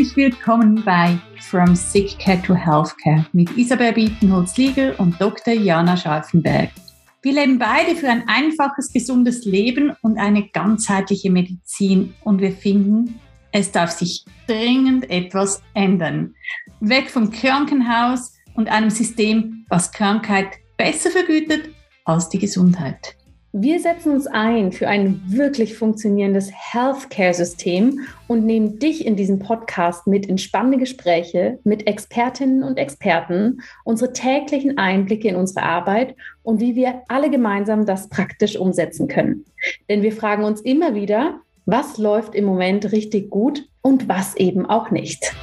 Herzlich willkommen bei From Sick Care to Healthcare mit Isabel Bietenholz-Lieger und Dr. Jana Schalfenberg. Wir leben beide für ein einfaches, gesundes Leben und eine ganzheitliche Medizin und wir finden, es darf sich dringend etwas ändern. Weg vom Krankenhaus und einem System, was Krankheit besser vergütet als die Gesundheit. Wir setzen uns ein für ein wirklich funktionierendes Healthcare-System und nehmen dich in diesem Podcast mit in spannende Gespräche mit Expertinnen und Experten, unsere täglichen Einblicke in unsere Arbeit und wie wir alle gemeinsam das praktisch umsetzen können. Denn wir fragen uns immer wieder, was läuft im Moment richtig gut und was eben auch nicht.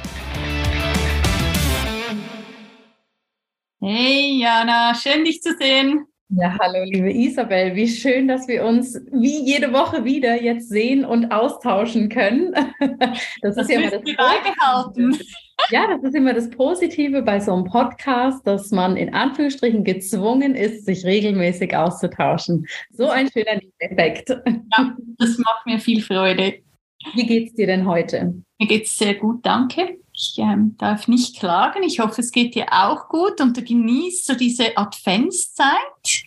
Hey Jana, schön dich zu sehen. Ja, hallo, liebe Isabel. Wie schön, dass wir uns wie jede Woche wieder jetzt sehen und austauschen können. Das, das ist ja immer das beibehalten. Ja, das ist immer das Positive bei so einem Podcast, dass man in Anführungsstrichen gezwungen ist, sich regelmäßig auszutauschen. So ein schöner Effekt. Ja, das macht mir viel Freude. Wie geht's dir denn heute? Mir geht's sehr gut, danke. Ich ähm, darf nicht klagen. Ich hoffe, es geht dir auch gut und du genießt so diese Adventszeit.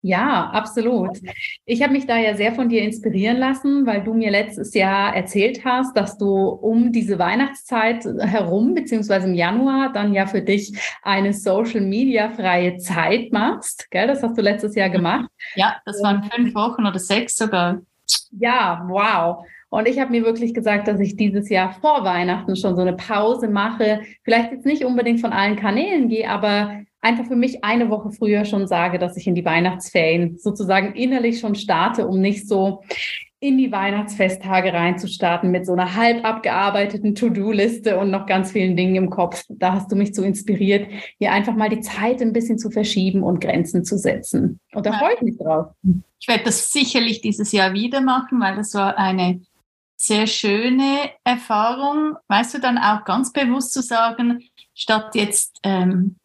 Ja, absolut. Ich habe mich da ja sehr von dir inspirieren lassen, weil du mir letztes Jahr erzählt hast, dass du um diese Weihnachtszeit herum, beziehungsweise im Januar, dann ja für dich eine Social-Media-freie Zeit machst. Gell? Das hast du letztes Jahr gemacht. Ja, das waren fünf Wochen oder sechs sogar. Ja, wow. Und ich habe mir wirklich gesagt, dass ich dieses Jahr vor Weihnachten schon so eine Pause mache. Vielleicht jetzt nicht unbedingt von allen Kanälen gehe, aber einfach für mich eine Woche früher schon sage, dass ich in die Weihnachtsferien sozusagen innerlich schon starte, um nicht so in die Weihnachtsfesttage reinzustarten mit so einer halb abgearbeiteten To-Do-Liste und noch ganz vielen Dingen im Kopf. Da hast du mich so inspiriert, hier einfach mal die Zeit ein bisschen zu verschieben und Grenzen zu setzen. Und da freue ich mich drauf. Ich werde das sicherlich dieses Jahr wieder machen, weil das war eine sehr schöne Erfahrung, weißt du, dann auch ganz bewusst zu sagen, statt jetzt ähm,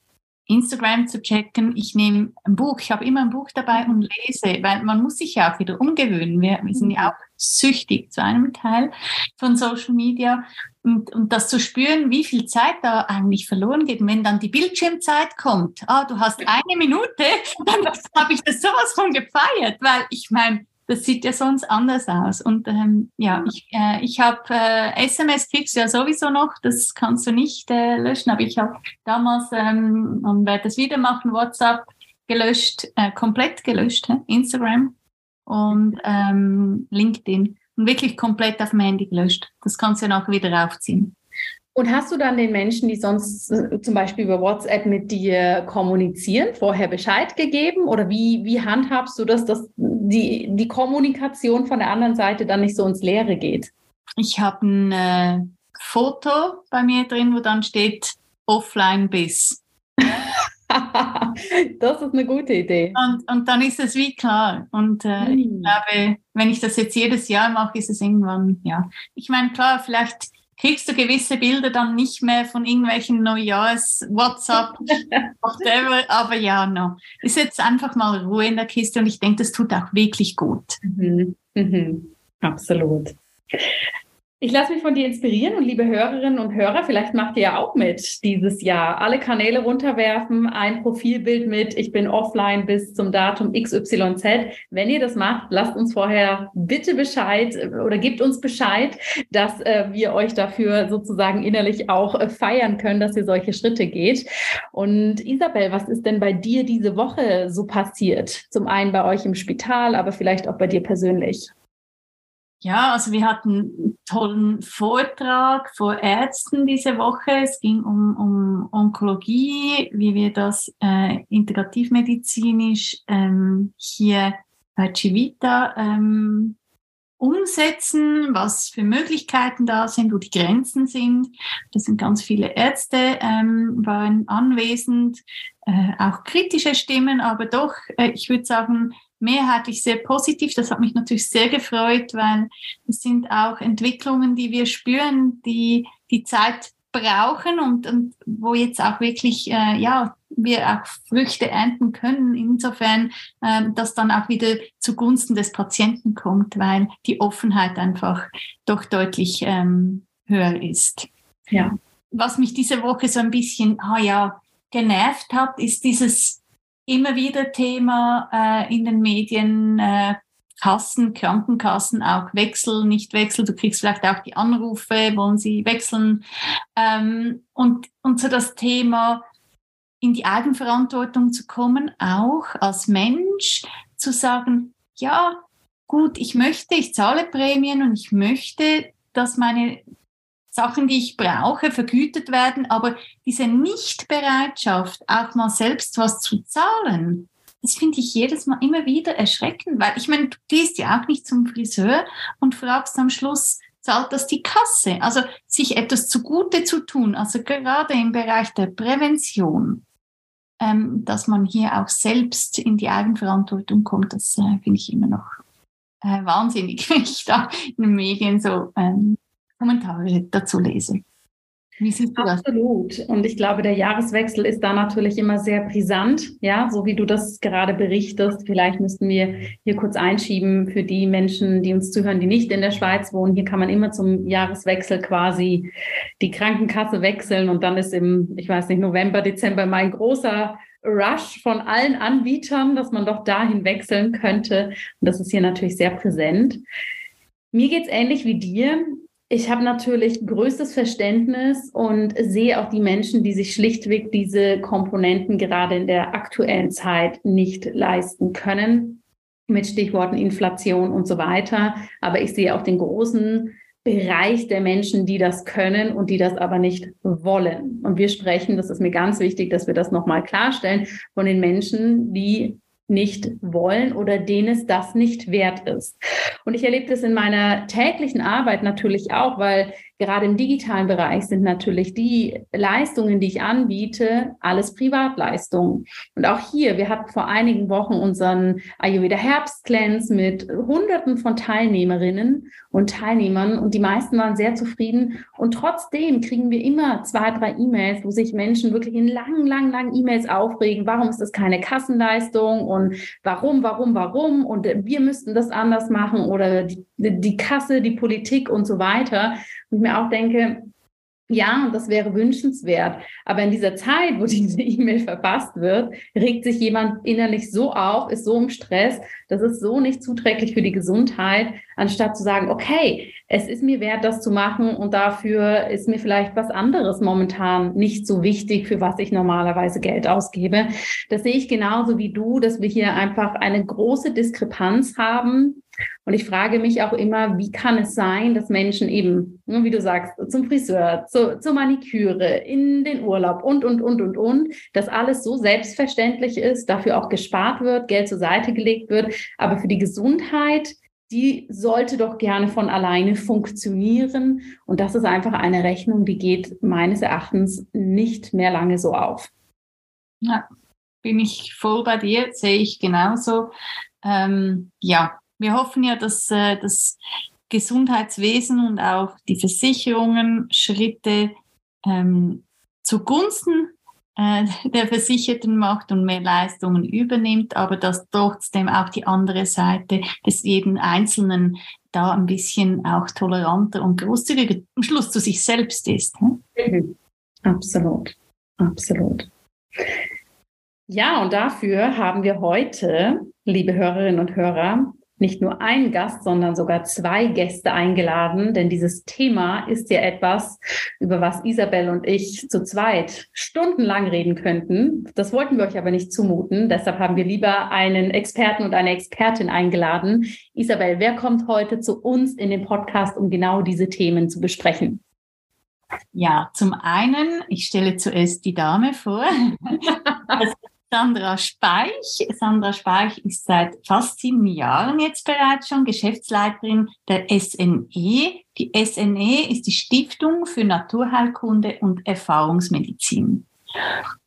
Instagram zu checken, ich nehme ein Buch, ich habe immer ein Buch dabei und lese, weil man muss sich ja auch wieder umgewöhnen. Wir, wir sind ja auch süchtig zu einem Teil von Social Media und, und das zu spüren, wie viel Zeit da eigentlich verloren geht. Und wenn dann die Bildschirmzeit kommt, ah, du hast eine Minute, dann habe ich das sowas von gefeiert, weil ich meine, das sieht ja sonst anders aus. Und ähm, ja, ich, äh, ich habe äh, SMS kriegst du ja sowieso noch, das kannst du nicht äh, löschen, aber ich habe damals ähm, und werde das wieder machen, WhatsApp gelöscht, äh, komplett gelöscht, hä? Instagram und ähm, LinkedIn und wirklich komplett auf dem Handy gelöscht. Das kannst du ja nachher wieder aufziehen. Und hast du dann den Menschen, die sonst äh, zum Beispiel über WhatsApp mit dir kommunizieren, vorher Bescheid gegeben? Oder wie, wie handhabst du das, dass die, die Kommunikation von der anderen Seite dann nicht so ins Leere geht? Ich habe ein äh, Foto bei mir drin, wo dann steht offline bis. das ist eine gute Idee. Und, und dann ist es wie klar. Und äh, hm. ich glaube, wenn ich das jetzt jedes Jahr mache, ist es irgendwann, ja. Ich meine, klar, vielleicht kriegst du gewisse Bilder dann nicht mehr von irgendwelchen Neujahrs, WhatsApp, whatever. Aber ja, no. Ist jetzt einfach mal Ruhe in der Kiste und ich denke, das tut auch wirklich gut. Mhm. Mhm. Absolut. Ich lasse mich von dir inspirieren und liebe Hörerinnen und Hörer, vielleicht macht ihr ja auch mit dieses Jahr. Alle Kanäle runterwerfen, ein Profilbild mit, ich bin offline bis zum Datum XYZ. Wenn ihr das macht, lasst uns vorher bitte Bescheid oder gebt uns Bescheid, dass äh, wir euch dafür sozusagen innerlich auch äh, feiern können, dass ihr solche Schritte geht. Und Isabel, was ist denn bei dir diese Woche so passiert? Zum einen bei euch im Spital, aber vielleicht auch bei dir persönlich. Ja, also wir hatten einen tollen Vortrag vor Ärzten diese Woche. Es ging um, um Onkologie, wie wir das äh, integrativmedizinisch ähm, hier bei Civita ähm, umsetzen, was für Möglichkeiten da sind, wo die Grenzen sind. Da sind ganz viele Ärzte ähm, waren anwesend, äh, auch kritische Stimmen, aber doch, äh, ich würde sagen, mehrheitlich sehr positiv. Das hat mich natürlich sehr gefreut, weil es sind auch Entwicklungen, die wir spüren, die die Zeit brauchen und, und wo jetzt auch wirklich, äh, ja, wir auch Früchte ernten können, insofern, äh, dass dann auch wieder zugunsten des Patienten kommt, weil die Offenheit einfach doch deutlich ähm, höher ist. Ja. Was mich diese Woche so ein bisschen, ah ja, genervt hat, ist dieses immer wieder Thema äh, in den Medien, äh, Kassen, Krankenkassen auch Wechsel, nicht Wechsel. Du kriegst vielleicht auch die Anrufe, wollen sie wechseln. Ähm, und, und so das Thema, in die Eigenverantwortung zu kommen, auch als Mensch zu sagen, ja, gut, ich möchte, ich zahle Prämien und ich möchte, dass meine Sachen, die ich brauche, vergütet werden, aber diese Nichtbereitschaft, auch mal selbst was zu zahlen, das finde ich jedes Mal immer wieder erschreckend, weil ich meine, du gehst ja auch nicht zum Friseur und fragst am Schluss, zahlt das die Kasse? Also sich etwas zugute zu tun, also gerade im Bereich der Prävention, ähm, dass man hier auch selbst in die Eigenverantwortung kommt, das äh, finde ich immer noch äh, wahnsinnig, wenn ich da in den Medien so ähm, Kommentare dazu lese. Wie siehst du das? Absolut. Und ich glaube, der Jahreswechsel ist da natürlich immer sehr brisant. Ja, so wie du das gerade berichtest. Vielleicht müssten wir hier kurz einschieben für die Menschen, die uns zuhören, die nicht in der Schweiz wohnen. Hier kann man immer zum Jahreswechsel quasi die Krankenkasse wechseln und dann ist im, ich weiß nicht, November, Dezember mal ein großer Rush von allen Anbietern, dass man doch dahin wechseln könnte. Und das ist hier natürlich sehr präsent. Mir geht es ähnlich wie dir. Ich habe natürlich größtes Verständnis und sehe auch die Menschen, die sich schlichtweg diese Komponenten gerade in der aktuellen Zeit nicht leisten können, mit Stichworten Inflation und so weiter. Aber ich sehe auch den großen Bereich der Menschen, die das können und die das aber nicht wollen. Und wir sprechen, das ist mir ganz wichtig, dass wir das nochmal klarstellen, von den Menschen, die nicht wollen oder denen es das nicht wert ist. Und ich erlebe das in meiner täglichen Arbeit natürlich auch, weil gerade im digitalen Bereich sind natürlich die Leistungen, die ich anbiete, alles Privatleistungen. Und auch hier, wir hatten vor einigen Wochen unseren Ayurveda Herbstcleanse mit Hunderten von Teilnehmerinnen und Teilnehmern und die meisten waren sehr zufrieden. Und trotzdem kriegen wir immer zwei, drei E-Mails, wo sich Menschen wirklich in langen, langen, langen E-Mails aufregen. Warum ist das keine Kassenleistung und warum, warum, warum? Und wir müssten das anders machen oder die, die Kasse, die Politik und so weiter. Und ich mir auch denke, ja, das wäre wünschenswert. Aber in dieser Zeit, wo diese E-Mail verfasst wird, regt sich jemand innerlich so auf, ist so im Stress, das ist so nicht zuträglich für die Gesundheit, anstatt zu sagen, okay, es ist mir wert, das zu machen und dafür ist mir vielleicht was anderes momentan nicht so wichtig, für was ich normalerweise Geld ausgebe. Das sehe ich genauso wie du, dass wir hier einfach eine große Diskrepanz haben und ich frage mich auch immer, wie kann es sein, dass Menschen eben, ne, wie du sagst, zum Friseur, zu, zur Maniküre, in den Urlaub und, und, und, und, und, dass alles so selbstverständlich ist, dafür auch gespart wird, Geld zur Seite gelegt wird. Aber für die Gesundheit, die sollte doch gerne von alleine funktionieren. Und das ist einfach eine Rechnung, die geht meines Erachtens nicht mehr lange so auf. Ja, bin ich voll bei dir, sehe ich genauso. Ähm, ja, wir hoffen ja, dass äh, das Gesundheitswesen und auch die Versicherungen Schritte ähm, zugunsten äh, der Versicherten macht und mehr Leistungen übernimmt, aber dass trotzdem auch die andere Seite des jeden Einzelnen da ein bisschen auch toleranter und großzügiger am Schluss zu sich selbst ist. Hm? Mhm. Absolut, absolut. Ja, und dafür haben wir heute, liebe Hörerinnen und Hörer, nicht nur einen Gast, sondern sogar zwei Gäste eingeladen, denn dieses Thema ist ja etwas, über was Isabel und ich zu zweit stundenlang reden könnten. Das wollten wir euch aber nicht zumuten. Deshalb haben wir lieber einen Experten und eine Expertin eingeladen. Isabel, wer kommt heute zu uns in den Podcast, um genau diese Themen zu besprechen? Ja, zum einen, ich stelle zuerst die Dame vor. Sandra Speich. Sandra Speich ist seit fast sieben Jahren jetzt bereits schon Geschäftsleiterin der SNE. Die SNE ist die Stiftung für Naturheilkunde und Erfahrungsmedizin.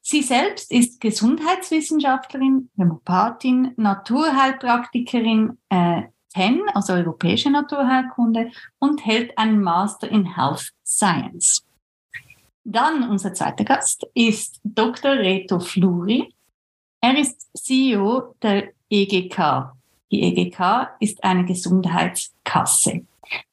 Sie selbst ist Gesundheitswissenschaftlerin, Homöopathin, Naturheilpraktikerin äh, TEN, also europäische Naturheilkunde, und hält einen Master in Health Science. Dann unser zweiter Gast ist Dr. Reto Fluri. Er ist CEO der EGK. Die EGK ist eine Gesundheitskasse.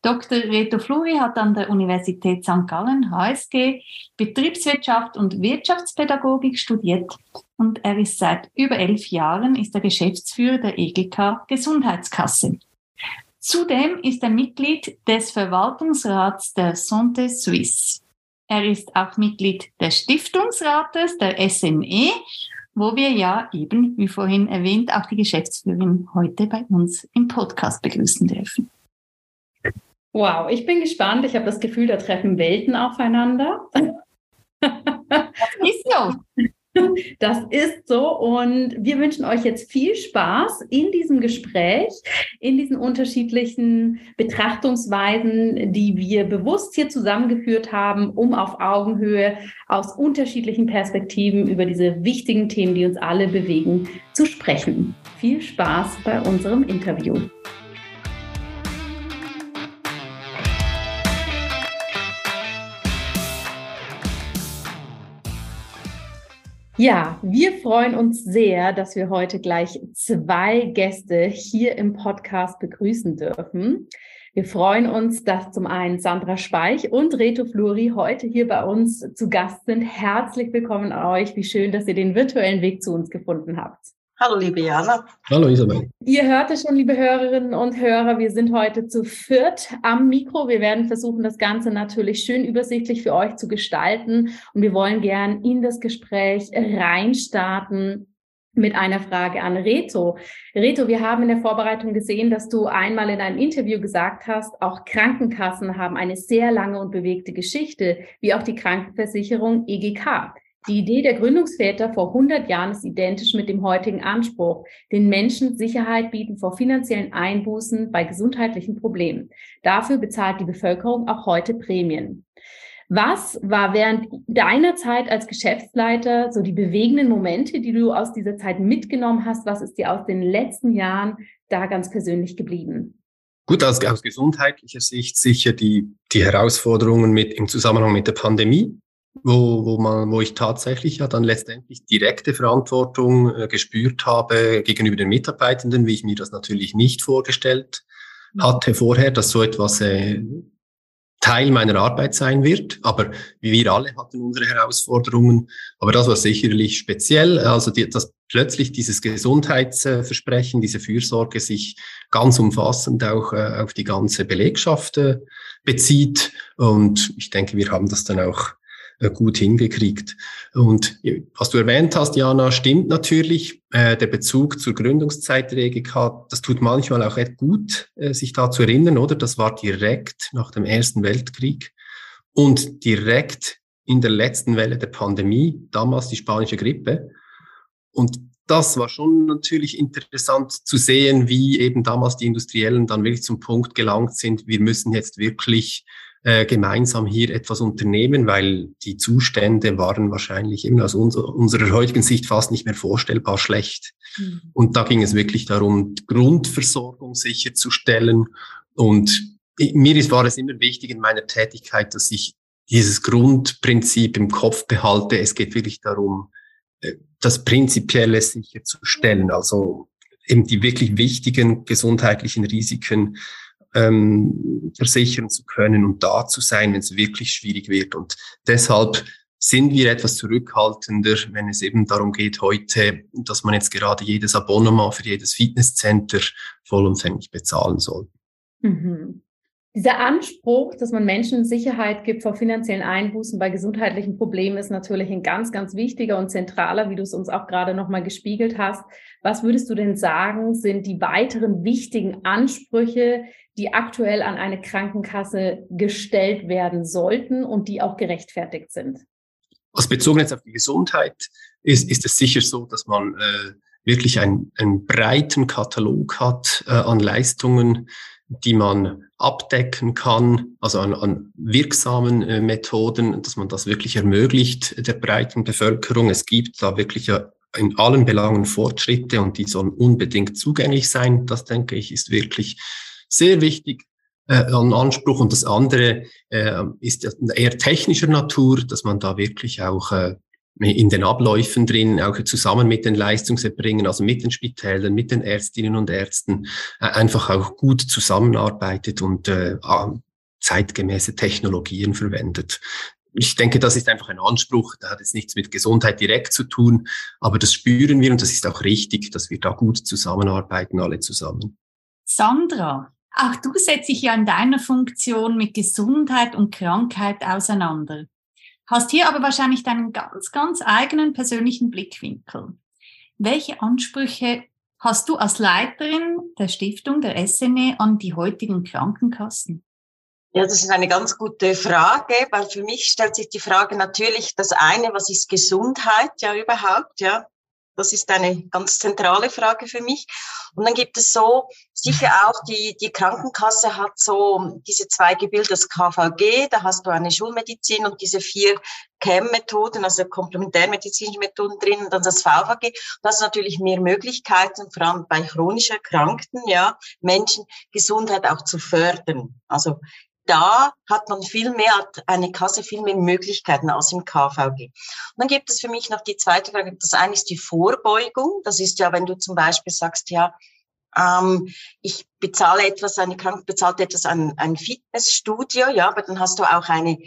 Dr. Reto Fluri hat an der Universität St. Gallen HSG Betriebswirtschaft und Wirtschaftspädagogik studiert und er ist seit über elf Jahren ist er Geschäftsführer der EGK Gesundheitskasse. Zudem ist er Mitglied des Verwaltungsrats der Santé Suisse. Er ist auch Mitglied des Stiftungsrates der SNE, wo wir ja eben, wie vorhin erwähnt, auch die Geschäftsführerin heute bei uns im Podcast begrüßen dürfen. Wow, ich bin gespannt. Ich habe das Gefühl, da treffen Welten aufeinander. Das ist so. Das ist so und wir wünschen euch jetzt viel Spaß in diesem Gespräch, in diesen unterschiedlichen Betrachtungsweisen, die wir bewusst hier zusammengeführt haben, um auf Augenhöhe aus unterschiedlichen Perspektiven über diese wichtigen Themen, die uns alle bewegen, zu sprechen. Viel Spaß bei unserem Interview. Ja, wir freuen uns sehr, dass wir heute gleich zwei Gäste hier im Podcast begrüßen dürfen. Wir freuen uns, dass zum einen Sandra Speich und Reto Fluri heute hier bei uns zu Gast sind. Herzlich willkommen euch. Wie schön, dass ihr den virtuellen Weg zu uns gefunden habt. Hallo, liebe Jana. Hallo, Isabel. Ihr hört es schon, liebe Hörerinnen und Hörer, wir sind heute zu viert am Mikro. Wir werden versuchen, das Ganze natürlich schön übersichtlich für euch zu gestalten. Und wir wollen gern in das Gespräch reinstarten mit einer Frage an Reto. Reto, wir haben in der Vorbereitung gesehen, dass du einmal in einem Interview gesagt hast, auch Krankenkassen haben eine sehr lange und bewegte Geschichte, wie auch die Krankenversicherung EGK. Die Idee der Gründungsväter vor 100 Jahren ist identisch mit dem heutigen Anspruch, den Menschen Sicherheit bieten vor finanziellen Einbußen bei gesundheitlichen Problemen. Dafür bezahlt die Bevölkerung auch heute Prämien. Was war während deiner Zeit als Geschäftsleiter so die bewegenden Momente, die du aus dieser Zeit mitgenommen hast? Was ist dir aus den letzten Jahren da ganz persönlich geblieben? Gut, aus, aus gesundheitlicher Sicht sicher die, die Herausforderungen mit, im Zusammenhang mit der Pandemie wo, wo, man, wo ich tatsächlich ja dann letztendlich direkte Verantwortung äh, gespürt habe gegenüber den Mitarbeitenden, wie ich mir das natürlich nicht vorgestellt mhm. hatte vorher, dass so etwas äh, Teil meiner Arbeit sein wird. Aber wie wir alle hatten unsere Herausforderungen. Aber das war sicherlich speziell. Also die, dass plötzlich dieses Gesundheitsversprechen, diese Fürsorge sich ganz umfassend auch äh, auf die ganze Belegschaft äh, bezieht. Und ich denke, wir haben das dann auch gut hingekriegt. Und was du erwähnt hast, Jana, stimmt natürlich. Äh, der Bezug zur Gründungszeit der EGK, das tut manchmal auch gut, äh, sich da zu erinnern, oder? Das war direkt nach dem Ersten Weltkrieg und direkt in der letzten Welle der Pandemie, damals die spanische Grippe. Und das war schon natürlich interessant zu sehen, wie eben damals die Industriellen dann wirklich zum Punkt gelangt sind. Wir müssen jetzt wirklich äh, gemeinsam hier etwas unternehmen, weil die Zustände waren wahrscheinlich eben aus unser, unserer heutigen Sicht fast nicht mehr vorstellbar schlecht. Mhm. Und da ging es wirklich darum, Grundversorgung sicherzustellen. Und mir ist, war es immer wichtig in meiner Tätigkeit, dass ich dieses Grundprinzip im Kopf behalte. Es geht wirklich darum, äh, das Prinzipielle sicherzustellen. Also eben die wirklich wichtigen gesundheitlichen Risiken ähm, versichern zu können und da zu sein, wenn es wirklich schwierig wird. Und deshalb sind wir etwas zurückhaltender, wenn es eben darum geht heute, dass man jetzt gerade jedes Abonnement für jedes Fitnesscenter vollumfänglich bezahlen soll. Mhm. Dieser Anspruch, dass man Menschen Sicherheit gibt vor finanziellen Einbußen bei gesundheitlichen Problemen, ist natürlich ein ganz, ganz wichtiger und zentraler, wie du es uns auch gerade nochmal gespiegelt hast. Was würdest du denn sagen, sind die weiteren wichtigen Ansprüche, die aktuell an eine Krankenkasse gestellt werden sollten und die auch gerechtfertigt sind? Aus bezogen jetzt auf die Gesundheit ist, ist es sicher so, dass man äh, wirklich ein, einen breiten Katalog hat äh, an Leistungen, die man abdecken kann, also an, an wirksamen äh, Methoden, dass man das wirklich ermöglicht der breiten Bevölkerung. Es gibt da wirklich in allen Belangen Fortschritte und die sollen unbedingt zugänglich sein. Das denke ich ist wirklich sehr wichtig äh, an Anspruch. Und das andere äh, ist eher technischer Natur, dass man da wirklich auch äh, in den Abläufen drin, auch zusammen mit den Leistungserbringern, also mit den Spitälern, mit den Ärztinnen und Ärzten, äh, einfach auch gut zusammenarbeitet und äh, zeitgemäße Technologien verwendet. Ich denke, das ist einfach ein Anspruch, da hat es nichts mit Gesundheit direkt zu tun, aber das spüren wir und das ist auch richtig, dass wir da gut zusammenarbeiten, alle zusammen. Sandra, auch du setzt dich ja in deiner Funktion mit Gesundheit und Krankheit auseinander hast hier aber wahrscheinlich deinen ganz, ganz eigenen persönlichen Blickwinkel. Welche Ansprüche hast du als Leiterin der Stiftung der SNE an die heutigen Krankenkassen? Ja, das ist eine ganz gute Frage, weil für mich stellt sich die Frage natürlich das eine, was ist Gesundheit ja überhaupt, ja? Das ist eine ganz zentrale Frage für mich. Und dann gibt es so, sicher auch die, die Krankenkasse hat so diese zwei Gebilde, das KVG, da hast du eine Schulmedizin und diese vier CAM-Methoden, also komplementärmedizinische Methoden drin und dann das VVG. Das ist natürlich mehr Möglichkeiten, vor allem bei chronisch Erkrankten, ja, Menschen Gesundheit auch zu fördern. Also da hat man viel mehr, hat eine Kasse viel mehr Möglichkeiten als im KVG. Und dann gibt es für mich noch die zweite Frage. Das eine ist die Vorbeugung. Das ist ja, wenn du zum Beispiel sagst, ja, ähm, ich bezahle etwas, eine Krank bezahlt etwas an ein Fitnessstudio, ja, aber dann hast du auch eine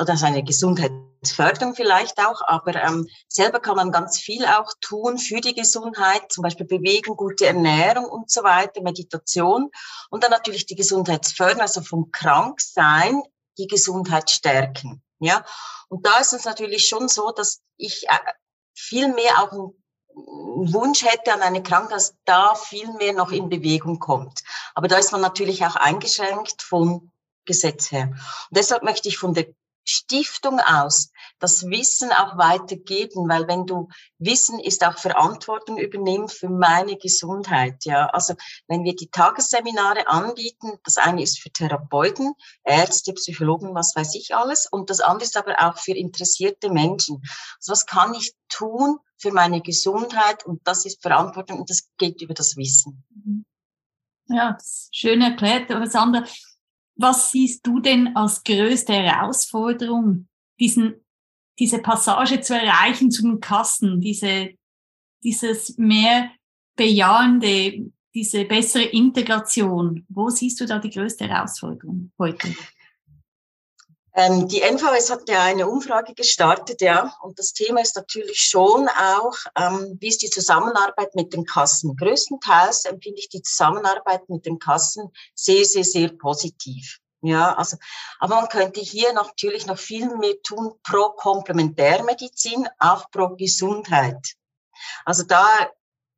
oder seine Gesundheitsförderung vielleicht auch, aber ähm, selber kann man ganz viel auch tun für die Gesundheit, zum Beispiel Bewegung, gute Ernährung und so weiter, Meditation und dann natürlich die Gesundheitsförderung, also vom Kranksein die Gesundheit stärken. Ja, und da ist es natürlich schon so, dass ich äh, viel mehr auch einen Wunsch hätte an eine Krankheit, dass da viel mehr noch in Bewegung kommt. Aber da ist man natürlich auch eingeschränkt vom Gesetz her. Und deshalb möchte ich von der Stiftung aus das Wissen auch weitergeben, weil wenn du Wissen ist auch Verantwortung übernehmen für meine Gesundheit, ja. Also wenn wir die Tagesseminare anbieten, das eine ist für Therapeuten, Ärzte, Psychologen, was weiß ich alles, und das andere ist aber auch für interessierte Menschen. Also was kann ich tun für meine Gesundheit? Und das ist Verantwortung und das geht über das Wissen. Ja, das ist schön erklärt, Sandra. Was siehst du denn als größte Herausforderung, diesen, diese Passage zu erreichen zu den Kassen, diese, dieses mehr bejahende, diese bessere Integration? Wo siehst du da die größte Herausforderung heute? Ähm, die NVS hat ja eine Umfrage gestartet, ja, und das Thema ist natürlich schon auch, ähm, wie ist die Zusammenarbeit mit den Kassen. Größtenteils empfinde ich die Zusammenarbeit mit den Kassen sehr, sehr, sehr positiv. Ja, also, aber man könnte hier natürlich noch viel mehr tun pro Komplementärmedizin, auch pro Gesundheit. Also da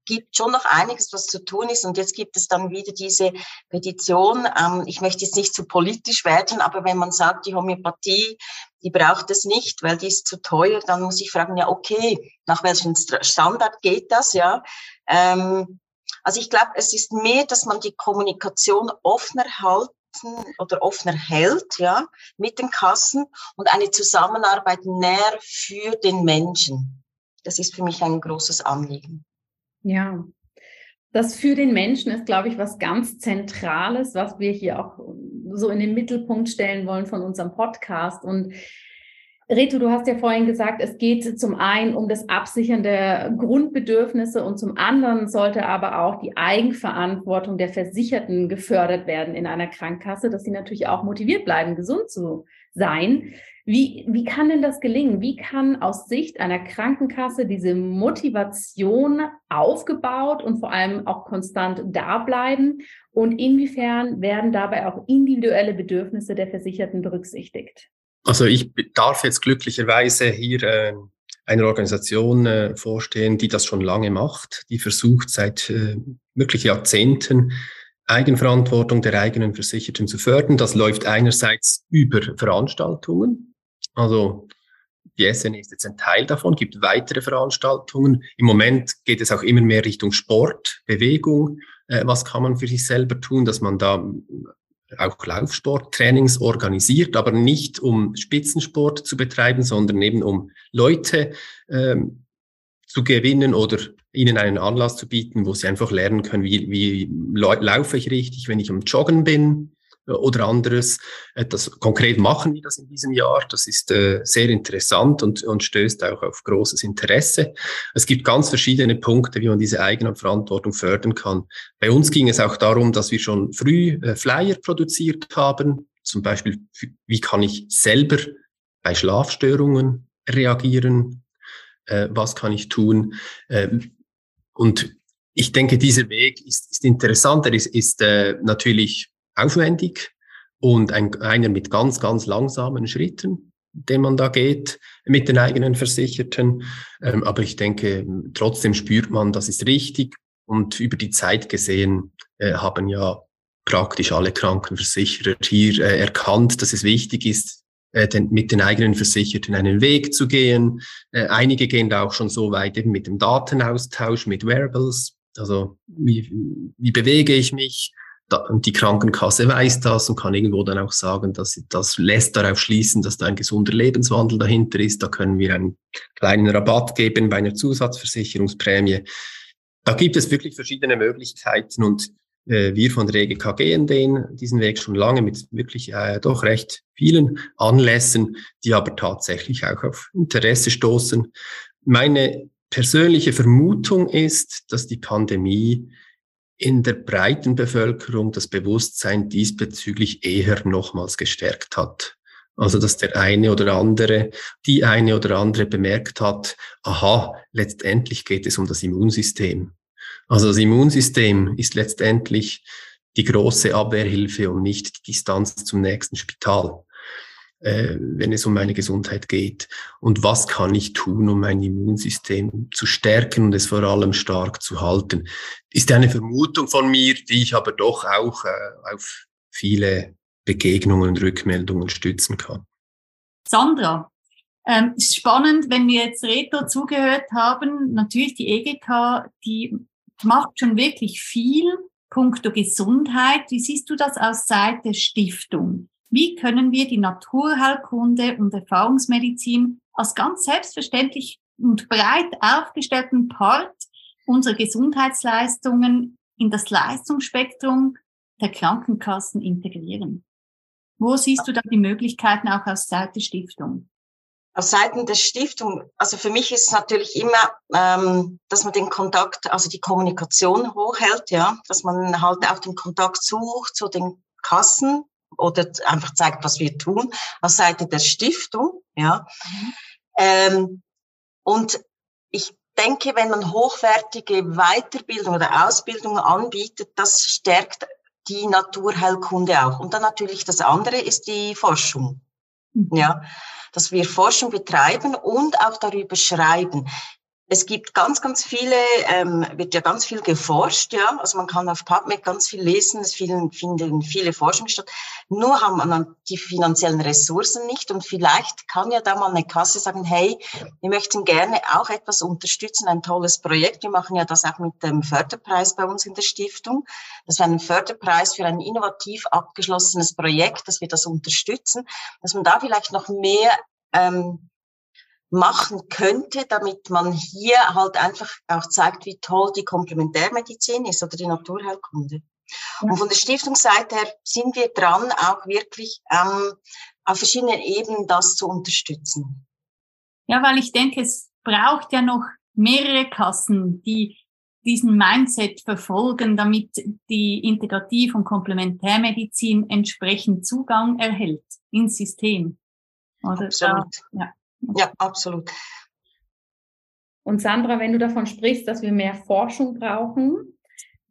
gibt schon noch einiges, was zu tun ist. Und jetzt gibt es dann wieder diese Petition. Ähm, ich möchte jetzt nicht zu politisch werden, aber wenn man sagt, die Homöopathie, die braucht es nicht, weil die ist zu teuer, dann muss ich fragen, ja, okay, nach welchem Standard geht das, ja? Ähm, also ich glaube, es ist mehr, dass man die Kommunikation offener halten oder offener hält, ja, mit den Kassen und eine Zusammenarbeit näher für den Menschen. Das ist für mich ein großes Anliegen. Ja, das für den Menschen ist, glaube ich, was ganz Zentrales, was wir hier auch so in den Mittelpunkt stellen wollen von unserem Podcast. Und Reto, du hast ja vorhin gesagt, es geht zum einen um das Absichern der Grundbedürfnisse und zum anderen sollte aber auch die Eigenverantwortung der Versicherten gefördert werden in einer Krankenkasse, dass sie natürlich auch motiviert bleiben, gesund zu sein. Wie, wie kann denn das gelingen? Wie kann aus Sicht einer Krankenkasse diese Motivation aufgebaut und vor allem auch konstant da bleiben? Und inwiefern werden dabei auch individuelle Bedürfnisse der Versicherten berücksichtigt? Also ich darf jetzt glücklicherweise hier äh, eine Organisation äh, vorstehen, die das schon lange macht, die versucht seit äh, wirklich Jahrzehnten Eigenverantwortung der eigenen Versicherten zu fördern. Das läuft einerseits über Veranstaltungen, also die SN ist jetzt ein Teil davon, gibt weitere Veranstaltungen. Im Moment geht es auch immer mehr Richtung Sport, Bewegung. Äh, was kann man für sich selber tun, dass man da auch Laufsporttrainings organisiert, aber nicht um Spitzensport zu betreiben, sondern eben um Leute ähm, zu gewinnen oder ihnen einen Anlass zu bieten, wo sie einfach lernen können, wie, wie laufe ich richtig, wenn ich am Joggen bin, oder anderes. Das, konkret machen wir das in diesem Jahr. Das ist äh, sehr interessant und, und stößt auch auf großes Interesse. Es gibt ganz verschiedene Punkte, wie man diese Eigenverantwortung fördern kann. Bei uns ging es auch darum, dass wir schon früh äh, Flyer produziert haben. Zum Beispiel, wie kann ich selber bei Schlafstörungen reagieren? Äh, was kann ich tun? Ähm, und ich denke, dieser Weg ist, ist interessant. Er ist, ist äh, natürlich aufwendig und ein, einer mit ganz, ganz langsamen Schritten, den man da geht mit den eigenen Versicherten. Ähm, aber ich denke, trotzdem spürt man, das ist richtig. Und über die Zeit gesehen äh, haben ja praktisch alle Krankenversicherer hier äh, erkannt, dass es wichtig ist, äh, den, mit den eigenen Versicherten einen Weg zu gehen. Äh, einige gehen da auch schon so weit eben mit dem Datenaustausch, mit Wearables. Also wie, wie bewege ich mich? Die Krankenkasse weiß das und kann irgendwo dann auch sagen, dass das lässt darauf schließen, dass da ein gesunder Lebenswandel dahinter ist. Da können wir einen kleinen Rabatt geben bei einer Zusatzversicherungsprämie. Da gibt es wirklich verschiedene Möglichkeiten und äh, wir von der EGK gehen den, diesen Weg schon lange mit wirklich äh, doch recht vielen Anlässen, die aber tatsächlich auch auf Interesse stoßen. Meine persönliche Vermutung ist, dass die Pandemie in der breiten Bevölkerung das Bewusstsein diesbezüglich eher nochmals gestärkt hat. Also, dass der eine oder andere, die eine oder andere bemerkt hat, aha, letztendlich geht es um das Immunsystem. Also das Immunsystem ist letztendlich die große Abwehrhilfe und nicht die Distanz zum nächsten Spital äh, wenn es um meine Gesundheit geht. Und was kann ich tun, um mein Immunsystem zu stärken und es vor allem stark zu halten? Ist eine Vermutung von mir, die ich aber doch auch äh, auf viele Begegnungen und Rückmeldungen stützen kann. Sandra, ähm, ist spannend, wenn wir jetzt Reto zugehört haben. Natürlich die EGK, die macht schon wirklich viel punkto Gesundheit. Wie siehst du das aus Seite Stiftung? Wie können wir die Naturheilkunde und Erfahrungsmedizin als ganz selbstverständlich und breit aufgestellten Part unserer Gesundheitsleistungen in das Leistungsspektrum der Krankenkassen integrieren? Wo siehst du da die Möglichkeiten auch aus Seite Stiftung? Auf Seiten der Stiftung, also für mich ist es natürlich immer, ähm, dass man den Kontakt, also die Kommunikation hochhält, ja, dass man halt auch den Kontakt sucht zu den Kassen, oder einfach zeigt, was wir tun, aus Seite der Stiftung. Ja. Mhm. Ähm, und ich denke, wenn man hochwertige Weiterbildung oder Ausbildung anbietet, das stärkt die Naturheilkunde auch. Und dann natürlich das andere ist die Forschung. Mhm. Ja, dass wir Forschung betreiben und auch darüber schreiben. Es gibt ganz, ganz viele, ähm, wird ja ganz viel geforscht, ja. Also man kann auf PubMed ganz viel lesen, es finden, finden viele Forschungen statt. Nur haben man die finanziellen Ressourcen nicht und vielleicht kann ja da mal eine Kasse sagen, hey, wir möchten gerne auch etwas unterstützen, ein tolles Projekt. Wir machen ja das auch mit dem Förderpreis bei uns in der Stiftung. Das ist ein Förderpreis für ein innovativ abgeschlossenes Projekt, dass wir das unterstützen, dass man da vielleicht noch mehr ähm, machen könnte, damit man hier halt einfach auch zeigt, wie toll die Komplementärmedizin ist oder die Naturheilkunde. Und von der Stiftungsseite her sind wir dran, auch wirklich ähm, auf verschiedenen Ebenen das zu unterstützen. Ja, weil ich denke, es braucht ja noch mehrere Kassen, die diesen Mindset verfolgen, damit die Integrativ- und Komplementärmedizin entsprechend Zugang erhält ins System. Oder Absolut. Da, ja. Ja, absolut. Und Sandra, wenn du davon sprichst, dass wir mehr Forschung brauchen,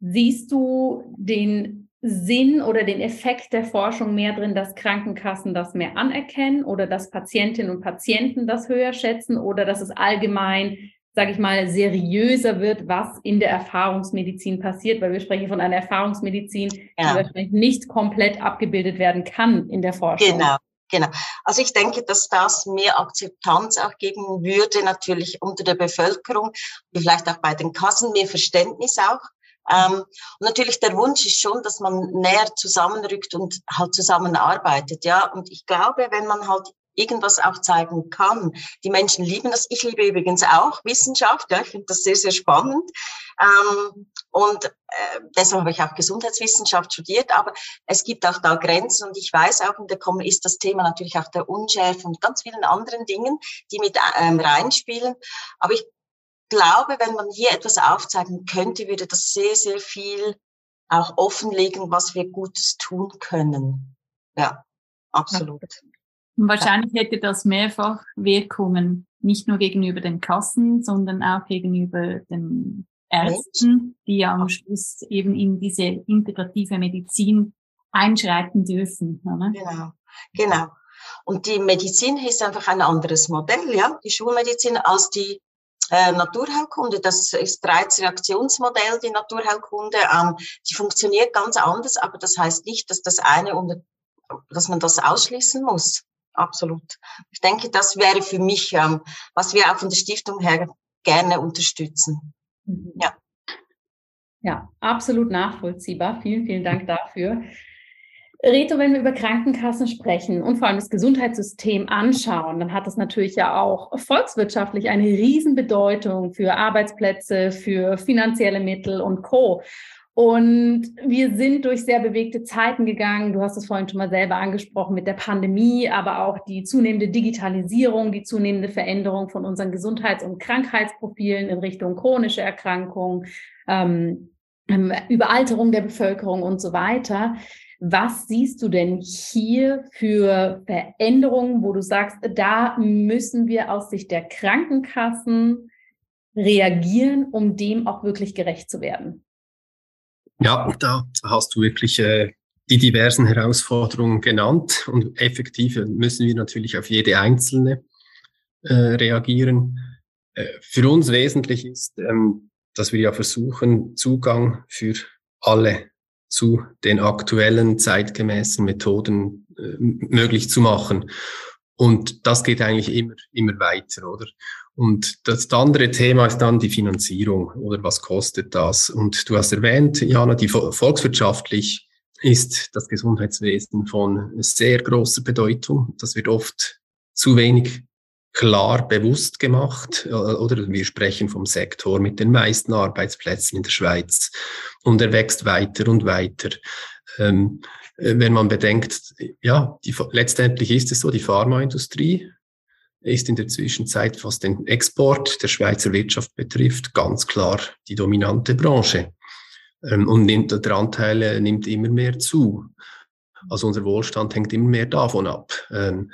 siehst du den Sinn oder den Effekt der Forschung mehr drin, dass Krankenkassen das mehr anerkennen oder dass Patientinnen und Patienten das höher schätzen oder dass es allgemein, sage ich mal, seriöser wird, was in der Erfahrungsmedizin passiert, weil wir sprechen von einer Erfahrungsmedizin, ja. die wahrscheinlich nicht komplett abgebildet werden kann in der Forschung. Genau. Genau. Also ich denke, dass das mehr Akzeptanz auch geben würde, natürlich unter der Bevölkerung, vielleicht auch bei den Kassen, mehr Verständnis auch. Ähm, und natürlich der Wunsch ist schon, dass man näher zusammenrückt und halt zusammenarbeitet, ja. Und ich glaube, wenn man halt irgendwas auch zeigen kann. Die Menschen lieben das. Ich liebe übrigens auch Wissenschaft. Ja, ich finde das sehr, sehr spannend. Ähm, und äh, deshalb habe ich auch Gesundheitswissenschaft studiert. Aber es gibt auch da Grenzen. Und ich weiß auch, und da kommen, ist das Thema natürlich auch der Unschärfe und ganz vielen anderen Dingen, die mit ähm, reinspielen. Aber ich glaube, wenn man hier etwas aufzeigen könnte, würde das sehr, sehr viel auch offenlegen, was wir Gutes tun können. Ja, absolut. Und wahrscheinlich hätte das mehrfach Wirkungen, nicht nur gegenüber den Kassen, sondern auch gegenüber den Ärzten, die ja am Schluss eben in diese integrative Medizin einschreiten dürfen. Ne? Genau, genau. Und die Medizin ist einfach ein anderes Modell, ja, die Schulmedizin als die äh, Naturheilkunde. Das ist Reizreaktionsmodell, die Naturheilkunde. Ähm, die funktioniert ganz anders, aber das heißt nicht, dass das eine unter, dass man das ausschließen muss. Absolut. Ich denke, das wäre für mich, ähm, was wir auch von der Stiftung her gerne unterstützen. Mhm. Ja. Ja, absolut nachvollziehbar. Vielen, vielen Dank dafür. Reto, wenn wir über Krankenkassen sprechen und vor allem das Gesundheitssystem anschauen, dann hat das natürlich ja auch volkswirtschaftlich eine Riesenbedeutung für Arbeitsplätze, für finanzielle Mittel und Co. Und wir sind durch sehr bewegte Zeiten gegangen. Du hast es vorhin schon mal selber angesprochen mit der Pandemie, aber auch die zunehmende Digitalisierung, die zunehmende Veränderung von unseren Gesundheits- und Krankheitsprofilen in Richtung chronische Erkrankungen, ähm, ähm Überalterung der Bevölkerung und so weiter. Was siehst du denn hier für Veränderungen, wo du sagst, da müssen wir aus Sicht der Krankenkassen reagieren, um dem auch wirklich gerecht zu werden? Ja, da hast du wirklich äh, die diversen Herausforderungen genannt und effektiv müssen wir natürlich auf jede einzelne äh, reagieren. Äh, für uns wesentlich ist, ähm, dass wir ja versuchen, Zugang für alle zu den aktuellen zeitgemäßen Methoden äh, möglich zu machen. Und das geht eigentlich immer, immer weiter, oder? Und das andere Thema ist dann die Finanzierung, oder was kostet das? Und du hast erwähnt, Jana, die volkswirtschaftlich ist das Gesundheitswesen von sehr großer Bedeutung. Das wird oft zu wenig klar bewusst gemacht, äh, oder wir sprechen vom Sektor mit den meisten Arbeitsplätzen in der Schweiz und er wächst weiter und weiter. Ähm, äh, wenn man bedenkt, ja, die, letztendlich ist es so, die Pharmaindustrie ist in der Zwischenzeit, was den Export der Schweizer Wirtschaft betrifft, ganz klar die dominante Branche. Ähm, und nimmt, der Anteil äh, nimmt immer mehr zu. Also unser Wohlstand hängt immer mehr davon ab. Ähm,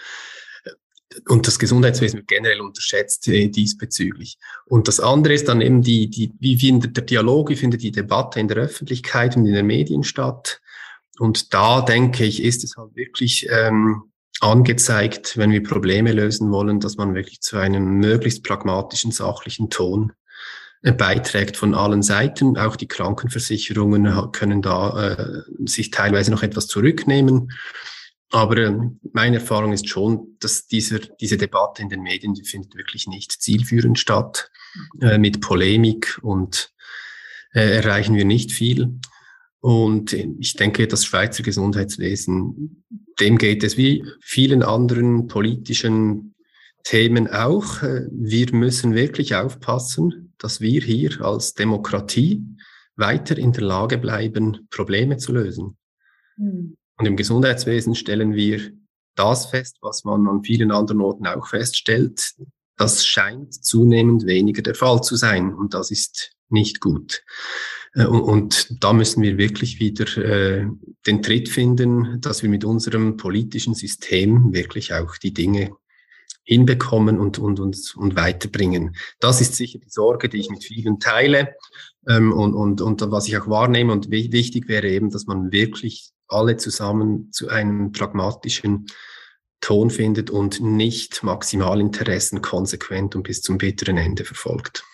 und das Gesundheitswesen wird generell unterschätzt äh, diesbezüglich. Und das andere ist dann eben die, die, wie findet der Dialog, wie findet die Debatte in der Öffentlichkeit und in den Medien statt? Und da denke ich, ist es halt wirklich ähm, angezeigt, wenn wir Probleme lösen wollen, dass man wirklich zu einem möglichst pragmatischen, sachlichen Ton äh, beiträgt von allen Seiten. Auch die Krankenversicherungen können da äh, sich teilweise noch etwas zurücknehmen. Aber äh, meine Erfahrung ist schon, dass dieser, diese Debatte in den Medien, die findet wirklich nicht zielführend statt. Äh, mit Polemik und äh, erreichen wir nicht viel. Und ich denke, das Schweizer Gesundheitswesen, dem geht es wie vielen anderen politischen Themen auch. Äh, wir müssen wirklich aufpassen, dass wir hier als Demokratie weiter in der Lage bleiben, Probleme zu lösen. Mhm. Und im Gesundheitswesen stellen wir das fest, was man an vielen anderen Orten auch feststellt. Das scheint zunehmend weniger der Fall zu sein und das ist nicht gut. Äh, und, da müssen wir wirklich wieder äh, den Tritt finden, dass wir mit unserem politischen System wirklich auch die Dinge hinbekommen und, und, und, und weiterbringen. Das ist sicher die Sorge, die ich mit vielen teile ähm, und, und, und was ich auch wahrnehme. Und wichtig wäre eben, dass man wirklich alle zusammen zu einem pragmatischen Ton findet und nicht Maximalinteressen konsequent und bis zum bitteren Ende verfolgt.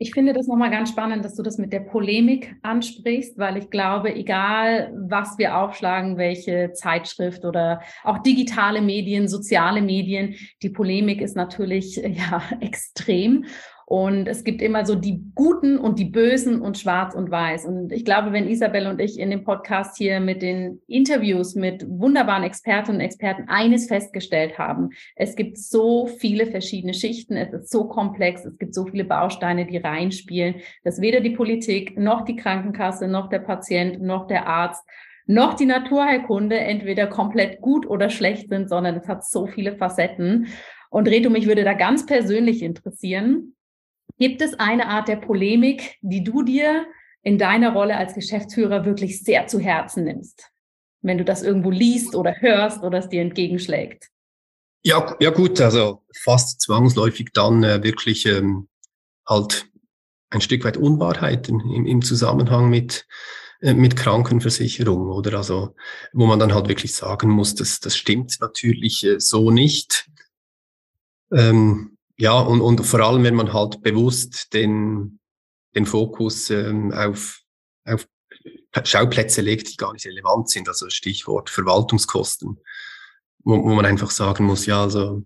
Ich finde das nochmal ganz spannend, dass du das mit der Polemik ansprichst, weil ich glaube, egal was wir aufschlagen, welche Zeitschrift oder auch digitale Medien, soziale Medien, die Polemik ist natürlich ja extrem. Und es gibt immer so die Guten und die Bösen und Schwarz und Weiß. Und ich glaube, wenn Isabel und ich in dem Podcast hier mit den Interviews mit wunderbaren Expertinnen und Experten eines festgestellt haben, es gibt so viele verschiedene Schichten, es ist so komplex, es gibt so viele Bausteine, die reinspielen, dass weder die Politik noch die Krankenkasse noch der Patient noch der Arzt noch die Naturheilkunde entweder komplett gut oder schlecht sind, sondern es hat so viele Facetten. Und Reto, mich würde da ganz persönlich interessieren, gibt es eine Art der Polemik, die du dir in deiner Rolle als Geschäftsführer wirklich sehr zu Herzen nimmst, wenn du das irgendwo liest oder hörst oder es dir entgegenschlägt? Ja, ja gut, also fast zwangsläufig dann äh, wirklich ähm, halt ein Stück weit Unwahrheiten im, im Zusammenhang mit äh, mit Krankenversicherung, oder? Also, wo man dann halt wirklich sagen muss, das, das stimmt natürlich äh, so nicht. Ähm, ja, und, und vor allem, wenn man halt bewusst den, den Fokus ähm, auf, auf Schauplätze legt, die gar nicht relevant sind, also Stichwort Verwaltungskosten wo, wo man einfach sagen muss, ja, also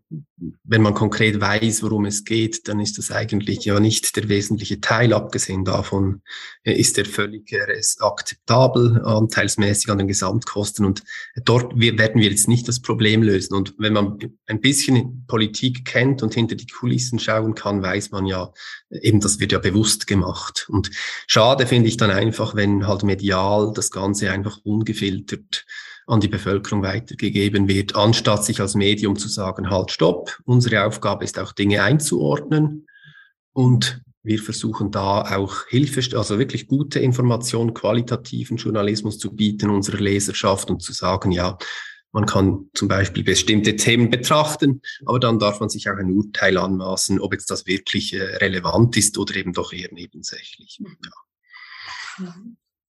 wenn man konkret weiß, worum es geht, dann ist das eigentlich ja nicht der wesentliche Teil. Abgesehen davon äh, ist er völlig akzeptabel, anteilsmäßig an den Gesamtkosten. Und dort werden wir jetzt nicht das Problem lösen. Und wenn man ein bisschen Politik kennt und hinter die Kulissen schauen kann, weiß man ja, eben das wird ja bewusst gemacht. Und schade finde ich dann einfach, wenn halt medial das Ganze einfach ungefiltert an die Bevölkerung weitergegeben wird, anstatt sich als Medium zu sagen, halt, stopp, unsere Aufgabe ist auch Dinge einzuordnen und wir versuchen da auch Hilfe, also wirklich gute Information, qualitativen Journalismus zu bieten unserer Leserschaft und zu sagen, ja, man kann zum Beispiel bestimmte Themen betrachten, aber dann darf man sich auch ein Urteil anmaßen, ob jetzt das wirklich äh, relevant ist oder eben doch eher nebensächlich. Ja.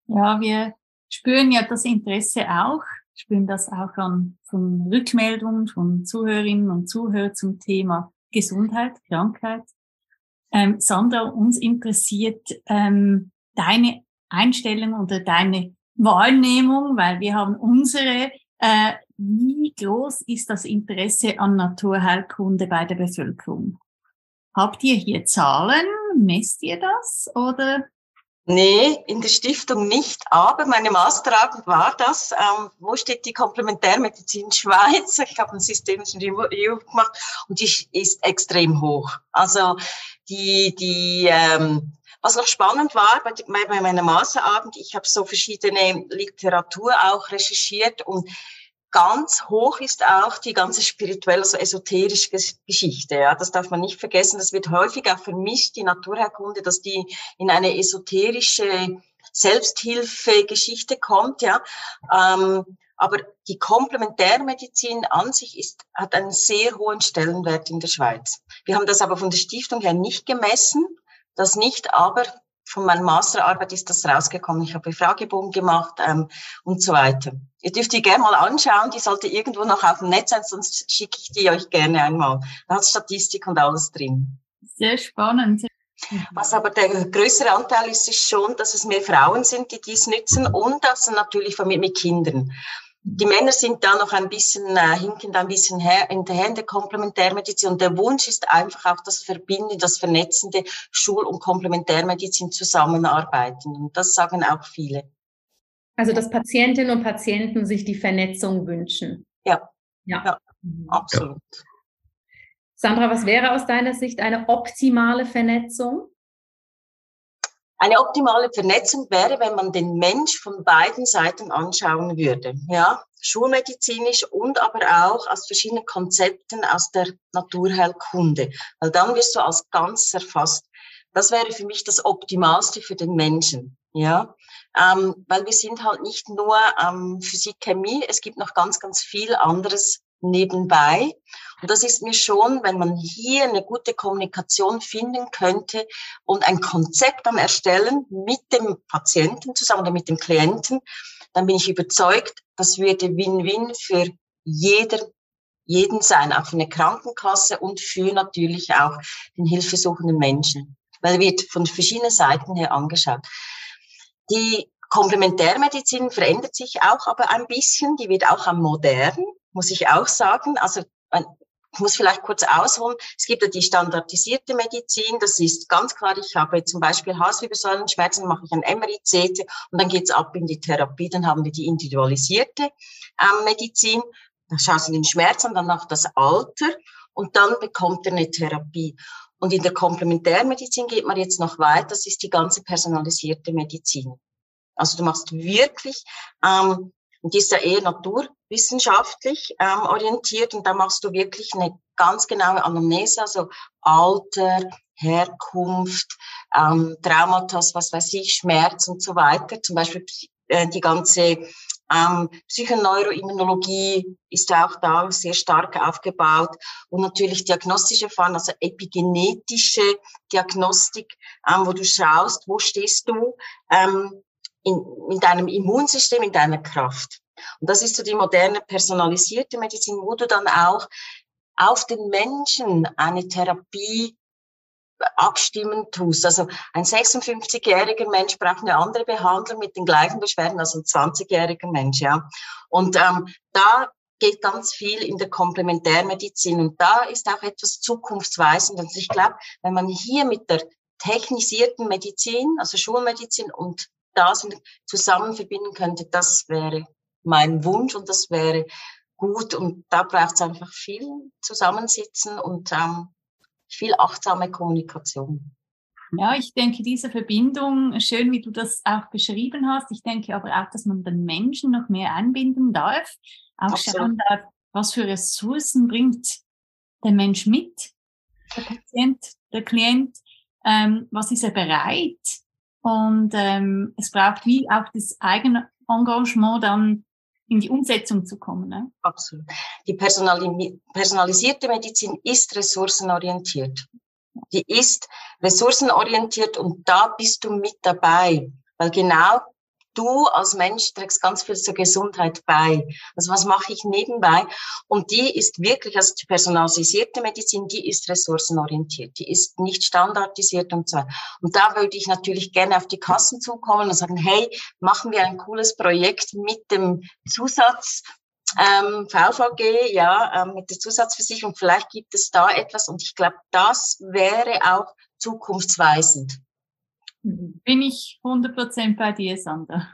ja, wir spüren ja das Interesse auch spüren das auch an von Rückmeldungen von Zuhörerinnen und Zuhörern zum Thema Gesundheit, Krankheit. Ähm, Sandra, uns interessiert ähm, deine Einstellung oder deine Wahrnehmung, weil wir haben unsere, äh, wie groß ist das Interesse an Naturheilkunde bei der Bevölkerung? Habt ihr hier Zahlen? Messt ihr das oder Nee, in der Stiftung nicht, aber meine Masterarbeit war das. Ähm, wo steht die Komplementärmedizin Schweiz? Ich habe ein systemischen Review gemacht und die ist extrem hoch. Also die, die ähm, was noch spannend war bei, bei meiner Masterarbeit, ich habe so verschiedene Literatur auch recherchiert und ganz hoch ist auch die ganze spirituelle, also esoterische Geschichte. Ja, das darf man nicht vergessen. Das wird häufig auch vermischt, die Naturherkunde, dass die in eine esoterische Selbsthilfegeschichte kommt. Ja, ähm, aber die Komplementärmedizin an sich ist, hat einen sehr hohen Stellenwert in der Schweiz. Wir haben das aber von der Stiftung her nicht gemessen. Das nicht, aber von meiner Masterarbeit ist das rausgekommen. Ich habe Fragebogen gemacht ähm, und so weiter. Ihr dürft die gerne mal anschauen. Die sollte irgendwo noch auf dem Netz sein, sonst schicke ich die euch gerne einmal. Da hat Statistik und alles drin. Sehr spannend. Was aber der größere Anteil ist, ist schon, dass es mehr Frauen sind, die dies nützen und das natürlich mit Kindern. Die Männer sind da noch ein bisschen, äh, hinken da ein bisschen her, hinterher in der Komplementärmedizin. Und der Wunsch ist einfach auch das Verbinden, das Vernetzende Schul- und Komplementärmedizin zusammenarbeiten. Und das sagen auch viele. Also, dass Patientinnen und Patienten sich die Vernetzung wünschen. Ja. Ja, ja absolut. Sandra, was wäre aus deiner Sicht eine optimale Vernetzung? Eine optimale Vernetzung wäre, wenn man den Mensch von beiden Seiten anschauen würde. Ja, schulmedizinisch und aber auch aus verschiedenen Konzepten aus der Naturheilkunde. Weil dann wirst du als ganz erfasst. Das wäre für mich das Optimalste für den Menschen. Ja, ähm, weil wir sind halt nicht nur ähm, Physik, Chemie, es gibt noch ganz, ganz viel anderes nebenbei. Und das ist mir schon, wenn man hier eine gute Kommunikation finden könnte und ein Konzept am Erstellen mit dem Patienten zusammen oder mit dem Klienten, dann bin ich überzeugt, das würde Win-Win für jeder, jeden sein, auch für eine Krankenkasse und für natürlich auch den hilfesuchenden Menschen. Weil wird von verschiedenen Seiten her angeschaut. Die Komplementärmedizin verändert sich auch aber ein bisschen, die wird auch am modern muss ich auch sagen. Also Ich muss vielleicht kurz ausholen. Es gibt ja die standardisierte Medizin. Das ist ganz klar. Ich habe zum Beispiel Halswirbelsäulenschmerzen, mache ich ein MRI-CT und dann geht's ab in die Therapie. Dann haben wir die individualisierte ähm, Medizin. Da schaust du den Schmerz an, danach das Alter und dann bekommt er eine Therapie. Und in der Komplementärmedizin geht man jetzt noch weiter. Das ist die ganze personalisierte Medizin. Also du machst wirklich, ähm, und die ist ja eher naturwissenschaftlich ähm, orientiert und da machst du wirklich eine ganz genaue Anamnese, also Alter, Herkunft, ähm, Traumata, was weiß ich, Schmerz und so weiter. Zum Beispiel äh, die ganze ähm, Psychoneuroimmunologie ist auch da sehr stark aufgebaut und natürlich diagnostische Verfahren, also epigenetische Diagnostik, ähm, wo du schaust, wo stehst du ähm, in, in deinem Immunsystem, in deiner Kraft. Und das ist so die moderne personalisierte Medizin, wo du dann auch auf den Menschen eine Therapie abstimmen tust. Also ein 56-jähriger Mensch braucht eine andere Behandlung mit den gleichen Beschwerden als ein 20-jähriger Mensch, ja. Und ähm, da geht ganz viel in der Komplementärmedizin und da ist auch etwas zukunftsweisend. Und ich glaube, wenn man hier mit der technisierten Medizin, also Schulmedizin und das zusammen verbinden könnte, das wäre mein Wunsch und das wäre gut. Und da braucht es einfach viel Zusammensitzen und ähm, viel achtsame Kommunikation. Ja, ich denke, diese Verbindung, schön, wie du das auch beschrieben hast. Ich denke aber auch, dass man den Menschen noch mehr einbinden darf, auch Absolut. schauen darf, was für Ressourcen bringt der Mensch mit, der Patient, der Klient, ähm, was ist er bereit? Und ähm, es braucht wie auch das eigene Engagement dann in die Umsetzung zu kommen. Ne? Absolut. Die personalisierte Medizin ist ressourcenorientiert. Die ist ressourcenorientiert und da bist du mit dabei, weil genau du als Mensch trägst ganz viel zur Gesundheit bei. Also was mache ich nebenbei? Und die ist wirklich, also die personalisierte Medizin, die ist ressourcenorientiert, die ist nicht standardisiert und so. Und da würde ich natürlich gerne auf die Kassen zukommen und sagen, hey, machen wir ein cooles Projekt mit dem Zusatz ähm, VVG, ja, ähm, mit der Zusatzversicherung. Vielleicht gibt es da etwas und ich glaube, das wäre auch zukunftsweisend. Bin ich 100% bei dir, Sandra.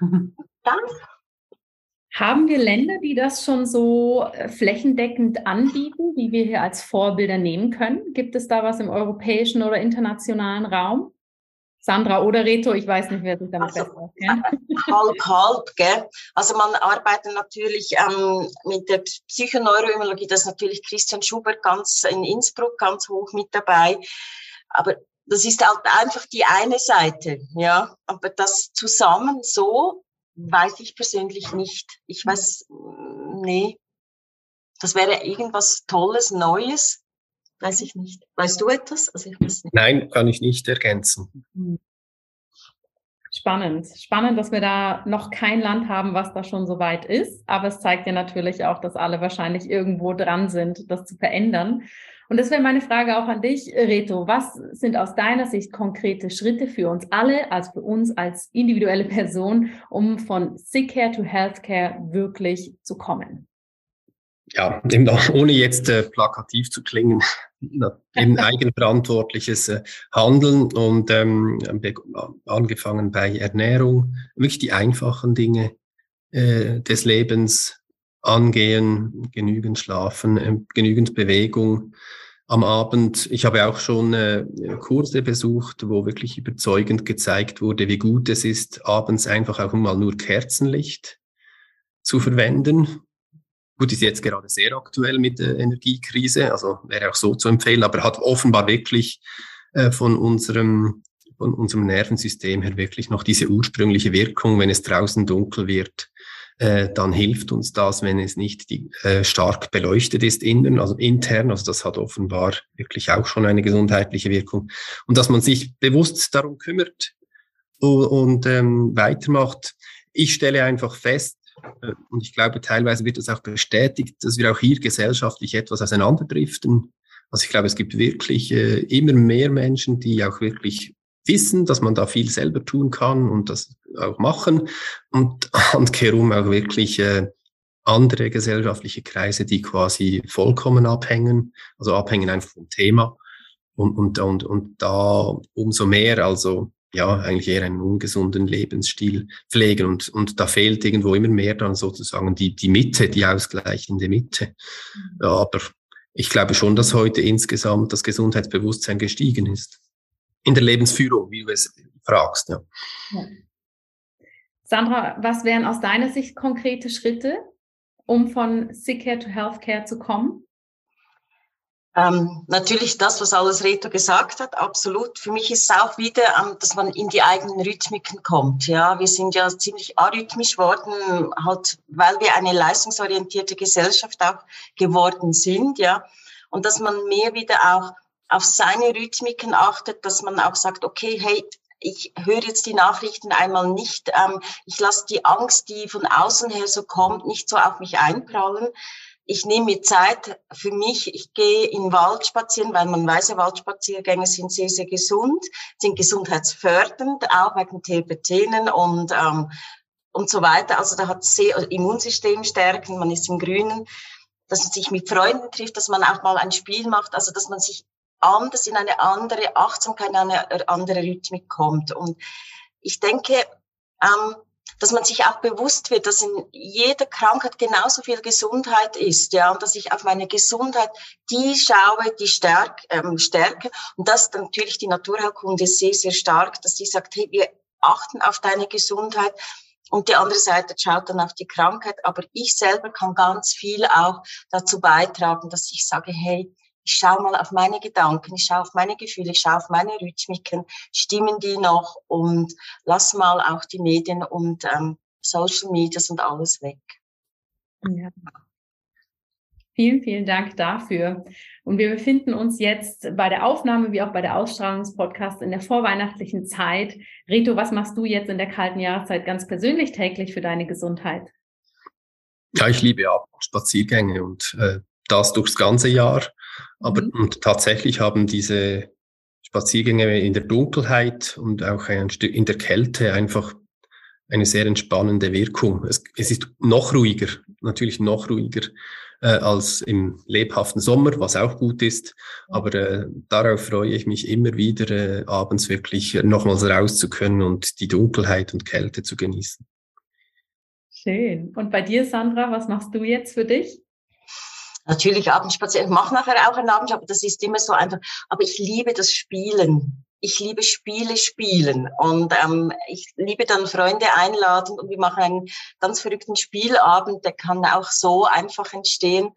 Danke. Haben wir Länder, die das schon so äh, flächendeckend anbieten, die wir hier als Vorbilder nehmen können? Gibt es da was im europäischen oder internationalen Raum? Sandra oder Reto, ich weiß nicht, wer sich damit also, besser auskennt. Halb, halb, gell? Also man arbeitet natürlich ähm, mit der Psychoneuroimmunologie, das ist natürlich Christian Schubert ganz in Innsbruck ganz hoch mit dabei. Aber das ist halt einfach die eine Seite, ja. Aber das zusammen so weiß ich persönlich nicht. Ich weiß, nee, das wäre irgendwas Tolles, Neues. Weiß ich nicht. Weißt du etwas? Also ich weiß nicht. Nein, kann ich nicht ergänzen. Hm. Spannend. Spannend, dass wir da noch kein Land haben, was da schon so weit ist. Aber es zeigt ja natürlich auch, dass alle wahrscheinlich irgendwo dran sind, das zu verändern. Und das wäre meine Frage auch an dich, Reto. Was sind aus deiner Sicht konkrete Schritte für uns alle, als für uns als individuelle Person, um von Sick Care to Healthcare wirklich zu kommen? Ja, eben auch, ohne jetzt äh, plakativ zu klingen, eben eigenverantwortliches äh, Handeln und ähm, angefangen bei Ernährung, wirklich die einfachen Dinge äh, des Lebens angehen, genügend schlafen, äh, genügend Bewegung am Abend. Ich habe auch schon äh, Kurse besucht, wo wirklich überzeugend gezeigt wurde, wie gut es ist, abends einfach auch mal nur Kerzenlicht zu verwenden. Gut, ist jetzt gerade sehr aktuell mit der Energiekrise, also wäre auch so zu empfehlen, aber hat offenbar wirklich äh, von unserem von unserem Nervensystem her wirklich noch diese ursprüngliche Wirkung, wenn es draußen dunkel wird, äh, dann hilft uns das, wenn es nicht die, äh, stark beleuchtet ist innen, also intern. Also das hat offenbar wirklich auch schon eine gesundheitliche Wirkung. Und dass man sich bewusst darum kümmert und, und ähm, weitermacht. Ich stelle einfach fest, äh, und ich glaube, teilweise wird das auch bestätigt, dass wir auch hier gesellschaftlich etwas auseinanderdriften. Also ich glaube, es gibt wirklich äh, immer mehr Menschen, die auch wirklich wissen, dass man da viel selber tun kann und das auch machen und handkehrum auch wirklich äh, andere gesellschaftliche Kreise, die quasi vollkommen abhängen, also abhängen einfach vom Thema. Und, und, und, und da umso mehr, also ja, eigentlich eher einen ungesunden Lebensstil pflegen. Und, und da fehlt irgendwo immer mehr dann sozusagen die, die Mitte, die ausgleichende Mitte. Mhm. Ja, aber ich glaube schon, dass heute insgesamt das Gesundheitsbewusstsein gestiegen ist. In der Lebensführung, wie du es fragst. Ja. ja. Sandra, was wären aus deiner Sicht konkrete Schritte, um von Sick Care to Healthcare zu kommen? Ähm, natürlich das, was alles Reto gesagt hat, absolut. Für mich ist es auch wieder, ähm, dass man in die eigenen Rhythmiken kommt. Ja, wir sind ja ziemlich arrhythmisch worden, halt, weil wir eine leistungsorientierte Gesellschaft auch geworden sind. Ja, und dass man mehr wieder auch auf seine Rhythmiken achtet, dass man auch sagt, okay, hey, ich höre jetzt die Nachrichten einmal nicht, ähm, ich lasse die Angst, die von außen her so kommt, nicht so auf mich einprallen, ich nehme mir Zeit für mich. Ich gehe in den Wald spazieren, weil man weiß, Waldspaziergänge sind sehr, sehr gesund, sind gesundheitsfördernd, auch wegen Terpentinen und, ähm, und so weiter. Also da hat sehr also Immunsystem stärken, man ist im Grünen, dass man sich mit Freunden trifft, dass man auch mal ein Spiel macht, also dass man sich anders in eine andere Achtsamkeit, in eine andere Rhythmik kommt. Und ich denke, ähm, dass man sich auch bewusst wird, dass in jeder Krankheit genauso viel Gesundheit ist, ja, und dass ich auf meine Gesundheit die schaue, die stärk, ähm, stärke. Und das natürlich die Naturheilkunde sehr, sehr stark, dass die sagt, hey, wir achten auf deine Gesundheit. Und die andere Seite schaut dann auf die Krankheit. Aber ich selber kann ganz viel auch dazu beitragen, dass ich sage, hey, ich schaue mal auf meine Gedanken, ich schaue auf meine Gefühle, ich schaue auf meine Rhythmiken, stimmen die noch und lass mal auch die Medien und ähm, Social Medias und alles weg. Ja. Vielen, vielen Dank dafür. Und wir befinden uns jetzt bei der Aufnahme wie auch bei der Ausstrahlung des Podcasts in der vorweihnachtlichen Zeit. Rito, was machst du jetzt in der kalten Jahreszeit ganz persönlich täglich für deine Gesundheit? Ja, ich liebe ja Spaziergänge und äh, das durchs ganze Jahr. Aber mhm. und tatsächlich haben diese Spaziergänge in der Dunkelheit und auch in der Kälte einfach eine sehr entspannende Wirkung. Es, es ist noch ruhiger, natürlich noch ruhiger äh, als im lebhaften Sommer, was auch gut ist. Aber äh, darauf freue ich mich immer wieder, äh, abends wirklich nochmals raus zu können und die Dunkelheit und Kälte zu genießen. Schön. Und bei dir, Sandra, was machst du jetzt für dich? Natürlich Abendspazieren. Ich mache nachher auch einen Abend, aber das ist immer so einfach. Aber ich liebe das Spielen. Ich liebe Spiele spielen und ähm, ich liebe dann Freunde einladen und wir machen einen ganz verrückten Spielabend, der kann auch so einfach entstehen.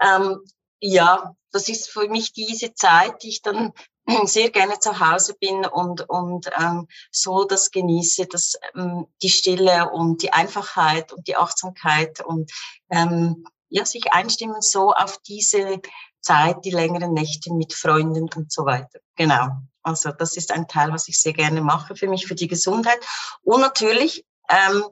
Ähm, ja, das ist für mich diese Zeit, die ich dann sehr gerne zu Hause bin und, und ähm, so das genieße, dass ähm, die Stille und die Einfachheit und die Achtsamkeit und ähm, ja, sich einstimmen so auf diese Zeit, die längeren Nächte mit Freunden und so weiter. Genau. Also das ist ein Teil, was ich sehr gerne mache für mich, für die Gesundheit. Und natürlich ähm,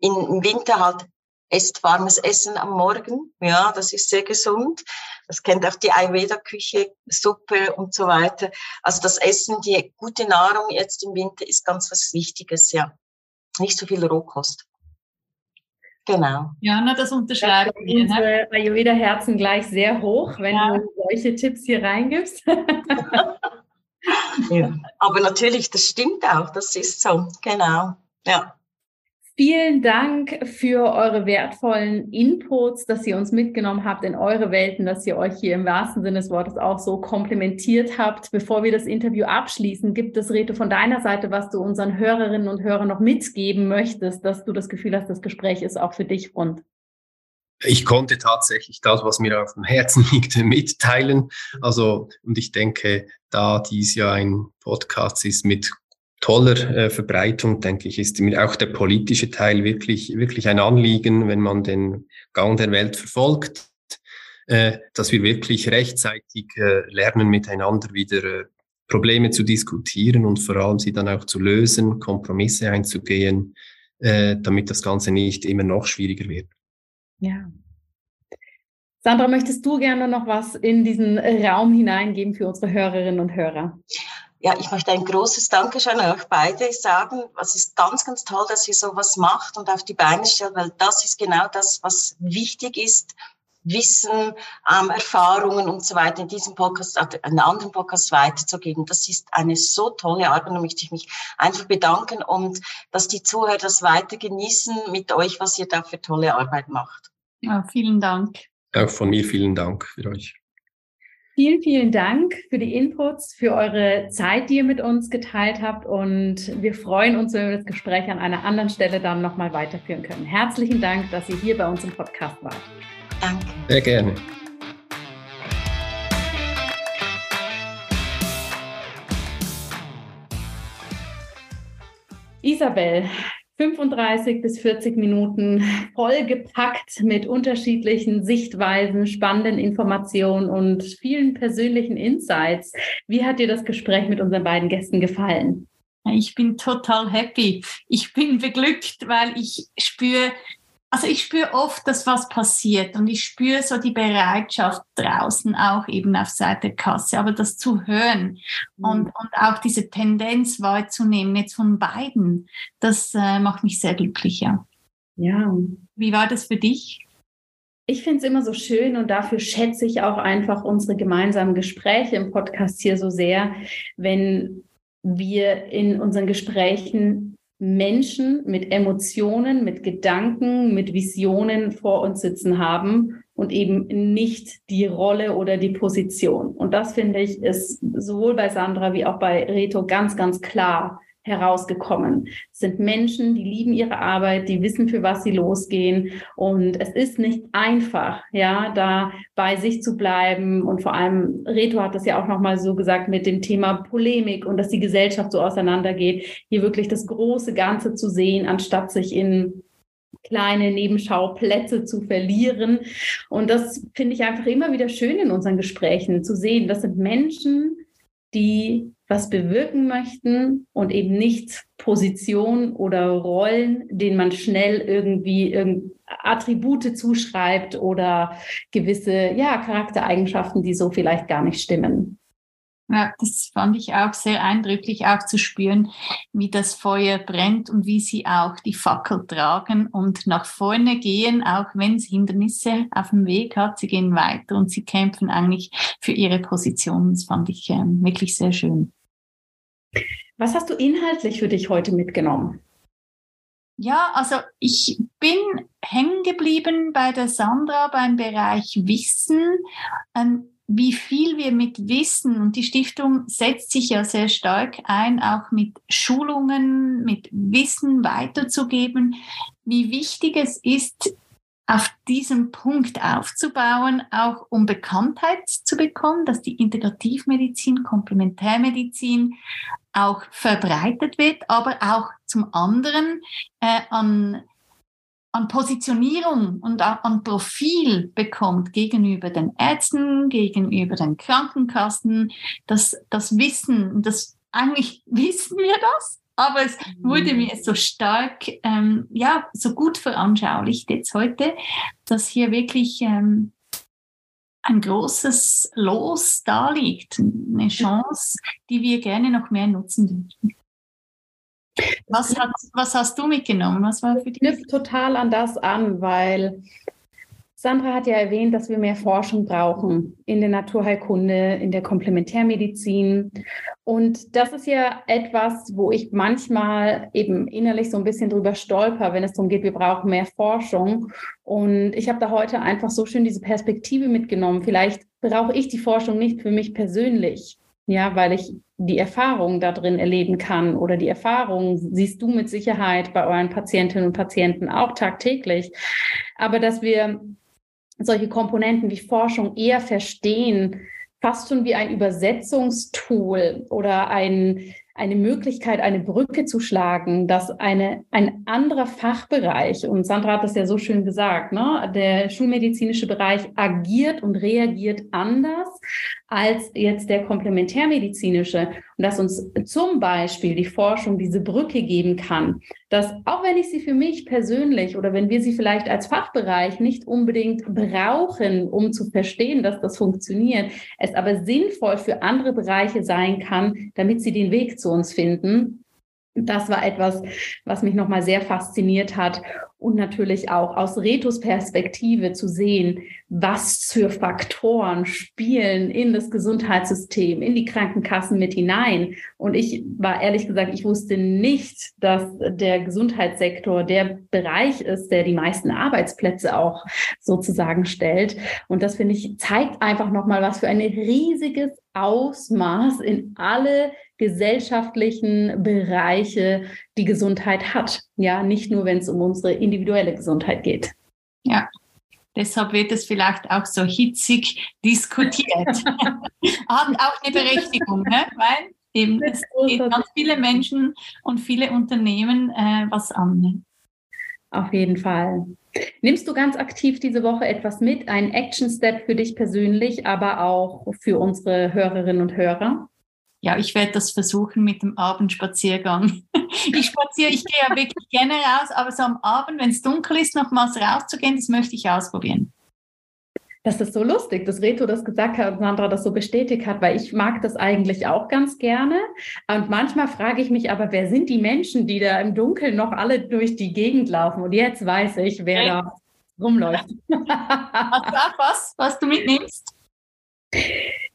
im Winter halt esst warmes Essen am Morgen. Ja, das ist sehr gesund. Das kennt auch die Ayurveda-Küche, Suppe und so weiter. Also das Essen, die gute Nahrung jetzt im Winter ist ganz was Wichtiges, ja. Nicht so viel Rohkost. Genau. Ja, na, das unterschreibe ich. Ne? Unsere Ayurveda-Herzen gleich sehr hoch, wenn ja. du solche Tipps hier reingibst. ja. Aber natürlich, das stimmt auch, das ist so, genau. Ja. Vielen Dank für eure wertvollen Inputs, dass ihr uns mitgenommen habt in eure Welten, dass ihr euch hier im wahrsten Sinne des Wortes auch so komplementiert habt. Bevor wir das Interview abschließen, gibt es, Rete, von deiner Seite, was du unseren Hörerinnen und Hörern noch mitgeben möchtest, dass du das Gefühl hast, das Gespräch ist auch für dich rund? Ich konnte tatsächlich das, was mir auf dem Herzen liegt, mitteilen. Also, und ich denke, da dies ja ein Podcast ist mit toller äh, Verbreitung, denke ich, ist mir auch der politische Teil wirklich, wirklich ein Anliegen, wenn man den Gang der Welt verfolgt, äh, dass wir wirklich rechtzeitig äh, lernen, miteinander wieder äh, Probleme zu diskutieren und vor allem sie dann auch zu lösen, Kompromisse einzugehen, äh, damit das Ganze nicht immer noch schwieriger wird. Ja. Sandra, möchtest du gerne noch was in diesen Raum hineingeben für unsere Hörerinnen und Hörer? Ja, ich möchte ein großes Dankeschön an euch beide sagen. Es ist ganz, ganz toll, dass ihr sowas macht und auf die Beine stellt, weil das ist genau das, was wichtig ist. Wissen, ähm, Erfahrungen und so weiter in diesem Podcast, äh, einen anderen Podcast weiterzugeben. Das ist eine so tolle Arbeit und möchte ich mich einfach bedanken und dass die Zuhörer das weiter genießen mit euch, was ihr da für tolle Arbeit macht. Ja, vielen Dank. Auch von mir vielen Dank für euch. Vielen, vielen Dank für die Inputs, für eure Zeit, die ihr mit uns geteilt habt. Und wir freuen uns, wenn wir das Gespräch an einer anderen Stelle dann nochmal weiterführen können. Herzlichen Dank, dass ihr hier bei uns im Podcast wart. Danke. Sehr gerne. Isabel, 35 bis 40 Minuten vollgepackt mit unterschiedlichen Sichtweisen, spannenden Informationen und vielen persönlichen Insights. Wie hat dir das Gespräch mit unseren beiden Gästen gefallen? Ich bin total happy. Ich bin beglückt, weil ich spüre, also ich spüre oft, dass was passiert und ich spüre so die Bereitschaft draußen auch eben auf Seite Kasse, aber das zu hören mhm. und, und auch diese Tendenz wahrzunehmen jetzt von beiden, das äh, macht mich sehr glücklich, ja. Ja. Wie war das für dich? Ich finde es immer so schön und dafür schätze ich auch einfach unsere gemeinsamen Gespräche im Podcast hier so sehr, wenn wir in unseren Gesprächen Menschen mit Emotionen, mit Gedanken, mit Visionen vor uns sitzen haben und eben nicht die Rolle oder die Position. Und das finde ich ist sowohl bei Sandra wie auch bei Reto ganz, ganz klar herausgekommen. Es sind Menschen, die lieben ihre Arbeit, die wissen, für was sie losgehen. Und es ist nicht einfach, ja, da bei sich zu bleiben. Und vor allem, Reto hat das ja auch nochmal so gesagt mit dem Thema Polemik und dass die Gesellschaft so auseinandergeht, hier wirklich das große Ganze zu sehen, anstatt sich in kleine Nebenschauplätze zu verlieren. Und das finde ich einfach immer wieder schön in unseren Gesprächen zu sehen. Das sind Menschen, die was bewirken möchten und eben nicht Positionen oder Rollen, denen man schnell irgendwie Attribute zuschreibt oder gewisse ja, Charaktereigenschaften, die so vielleicht gar nicht stimmen. Ja, das fand ich auch sehr eindrücklich, auch zu spüren, wie das Feuer brennt und wie sie auch die Fackel tragen und nach vorne gehen, auch wenn es Hindernisse auf dem Weg hat. Sie gehen weiter und sie kämpfen eigentlich für ihre Position. Das fand ich äh, wirklich sehr schön. Was hast du inhaltlich für dich heute mitgenommen? Ja, also ich bin hängen geblieben bei der Sandra beim Bereich Wissen. Ähm, wie viel wir mit Wissen, und die Stiftung setzt sich ja sehr stark ein, auch mit Schulungen, mit Wissen weiterzugeben, wie wichtig es ist, auf diesem Punkt aufzubauen, auch um Bekanntheit zu bekommen, dass die Integrativmedizin, Komplementärmedizin auch verbreitet wird, aber auch zum anderen äh, an an Positionierung und an Profil bekommt gegenüber den Ärzten, gegenüber den Krankenkassen, das, das Wissen, das eigentlich wissen wir das, aber es wurde mir so stark, ähm, ja, so gut veranschaulicht jetzt heute, dass hier wirklich ähm, ein großes Los da liegt, eine Chance, die wir gerne noch mehr nutzen dürfen. Was, hat, was hast du mitgenommen? Was war für dich? Knüpft total an das an, weil Sandra hat ja erwähnt, dass wir mehr Forschung brauchen in der Naturheilkunde, in der Komplementärmedizin. Und das ist ja etwas, wo ich manchmal eben innerlich so ein bisschen drüber stolper, wenn es darum geht, wir brauchen mehr Forschung. Und ich habe da heute einfach so schön diese Perspektive mitgenommen. Vielleicht brauche ich die Forschung nicht für mich persönlich, ja, weil ich die Erfahrung da drin erleben kann oder die Erfahrung siehst du mit Sicherheit bei euren Patientinnen und Patienten auch tagtäglich. Aber dass wir solche Komponenten wie Forschung eher verstehen, fast schon wie ein Übersetzungstool oder ein, eine Möglichkeit, eine Brücke zu schlagen, dass eine, ein anderer Fachbereich, und Sandra hat das ja so schön gesagt, ne, der schulmedizinische Bereich agiert und reagiert anders als jetzt der komplementärmedizinische und dass uns zum Beispiel die Forschung diese Brücke geben kann, dass auch wenn ich sie für mich persönlich oder wenn wir sie vielleicht als Fachbereich nicht unbedingt brauchen, um zu verstehen, dass das funktioniert, es aber sinnvoll für andere Bereiche sein kann, damit sie den Weg zu uns finden, das war etwas, was mich nochmal sehr fasziniert hat. Und natürlich auch aus Retos Perspektive zu sehen, was für Faktoren spielen in das Gesundheitssystem, in die Krankenkassen mit hinein. Und ich war ehrlich gesagt, ich wusste nicht, dass der Gesundheitssektor der Bereich ist, der die meisten Arbeitsplätze auch sozusagen stellt. Und das finde ich zeigt einfach nochmal, was für ein riesiges Ausmaß in alle gesellschaftlichen Bereiche die Gesundheit hat. Ja, nicht nur, wenn es um unsere individuelle Gesundheit geht. Ja, deshalb wird es vielleicht auch so hitzig diskutiert. hat auch eine Berechtigung, ne? weil eben es geht ganz viele Menschen und viele Unternehmen äh, was an. Ne? Auf jeden Fall. Nimmst du ganz aktiv diese Woche etwas mit, einen Action Step für dich persönlich, aber auch für unsere Hörerinnen und Hörer? Ja, ich werde das versuchen mit dem Abendspaziergang. Ich spaziere, ich gehe ja wirklich gerne raus, aber so am Abend, wenn es dunkel ist, nochmals rauszugehen, das möchte ich ausprobieren. Das ist so lustig, dass Reto das gesagt hat und Sandra das so bestätigt hat, weil ich mag das eigentlich auch ganz gerne. Und manchmal frage ich mich aber, wer sind die Menschen, die da im Dunkeln noch alle durch die Gegend laufen? Und jetzt weiß ich, wer okay. da rumläuft. Hast du auch was, was du mitnimmst?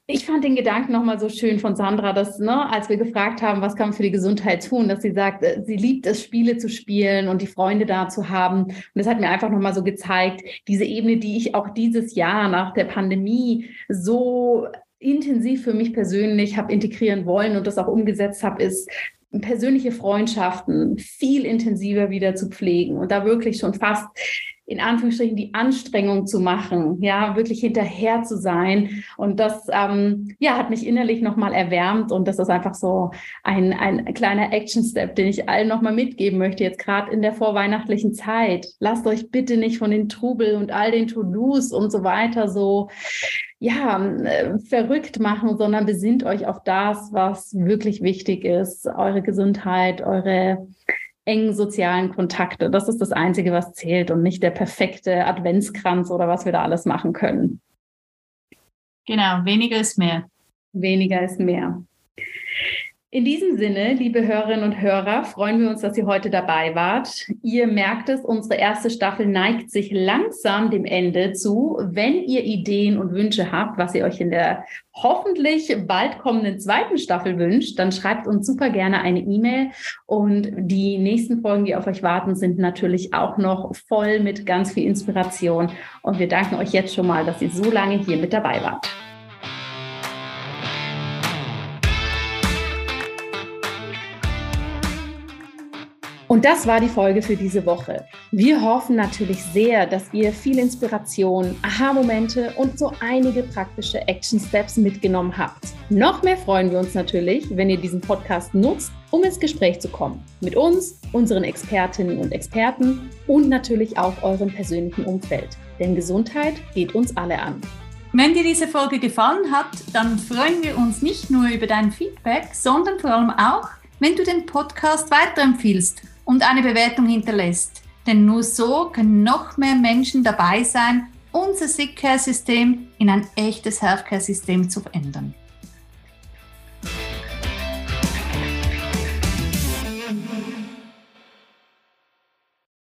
Ich fand den Gedanken nochmal so schön von Sandra, dass, ne, als wir gefragt haben, was kann man für die Gesundheit tun, dass sie sagt, äh, sie liebt es, Spiele zu spielen und die Freunde da zu haben. Und das hat mir einfach nochmal so gezeigt, diese Ebene, die ich auch dieses Jahr nach der Pandemie so intensiv für mich persönlich habe integrieren wollen und das auch umgesetzt habe, ist persönliche Freundschaften viel intensiver wieder zu pflegen und da wirklich schon fast in Anführungsstrichen die Anstrengung zu machen, ja, wirklich hinterher zu sein. Und das, ähm, ja, hat mich innerlich nochmal erwärmt. Und das ist einfach so ein, ein kleiner Action-Step, den ich allen nochmal mitgeben möchte, jetzt gerade in der vorweihnachtlichen Zeit. Lasst euch bitte nicht von den Trubel und all den To-Dos und so weiter so, ja, äh, verrückt machen, sondern besinnt euch auf das, was wirklich wichtig ist. Eure Gesundheit, eure engen sozialen Kontakte. Das ist das Einzige, was zählt und nicht der perfekte Adventskranz oder was wir da alles machen können. Genau, weniger ist mehr. Weniger ist mehr. In diesem Sinne, liebe Hörerinnen und Hörer, freuen wir uns, dass ihr heute dabei wart. Ihr merkt es, unsere erste Staffel neigt sich langsam dem Ende zu. Wenn ihr Ideen und Wünsche habt, was ihr euch in der hoffentlich bald kommenden zweiten Staffel wünscht, dann schreibt uns super gerne eine E-Mail. Und die nächsten Folgen, die auf euch warten, sind natürlich auch noch voll mit ganz viel Inspiration. Und wir danken euch jetzt schon mal, dass ihr so lange hier mit dabei wart. Und das war die Folge für diese Woche. Wir hoffen natürlich sehr, dass ihr viel Inspiration, Aha-Momente und so einige praktische Action-Steps mitgenommen habt. Noch mehr freuen wir uns natürlich, wenn ihr diesen Podcast nutzt, um ins Gespräch zu kommen. Mit uns, unseren Expertinnen und Experten und natürlich auch eurem persönlichen Umfeld. Denn Gesundheit geht uns alle an. Wenn dir diese Folge gefallen hat, dann freuen wir uns nicht nur über dein Feedback, sondern vor allem auch, wenn du den Podcast weiterempfiehlst und eine Bewertung hinterlässt. Denn nur so können noch mehr Menschen dabei sein, unser Sick Care System in ein echtes Healthcare System zu verändern.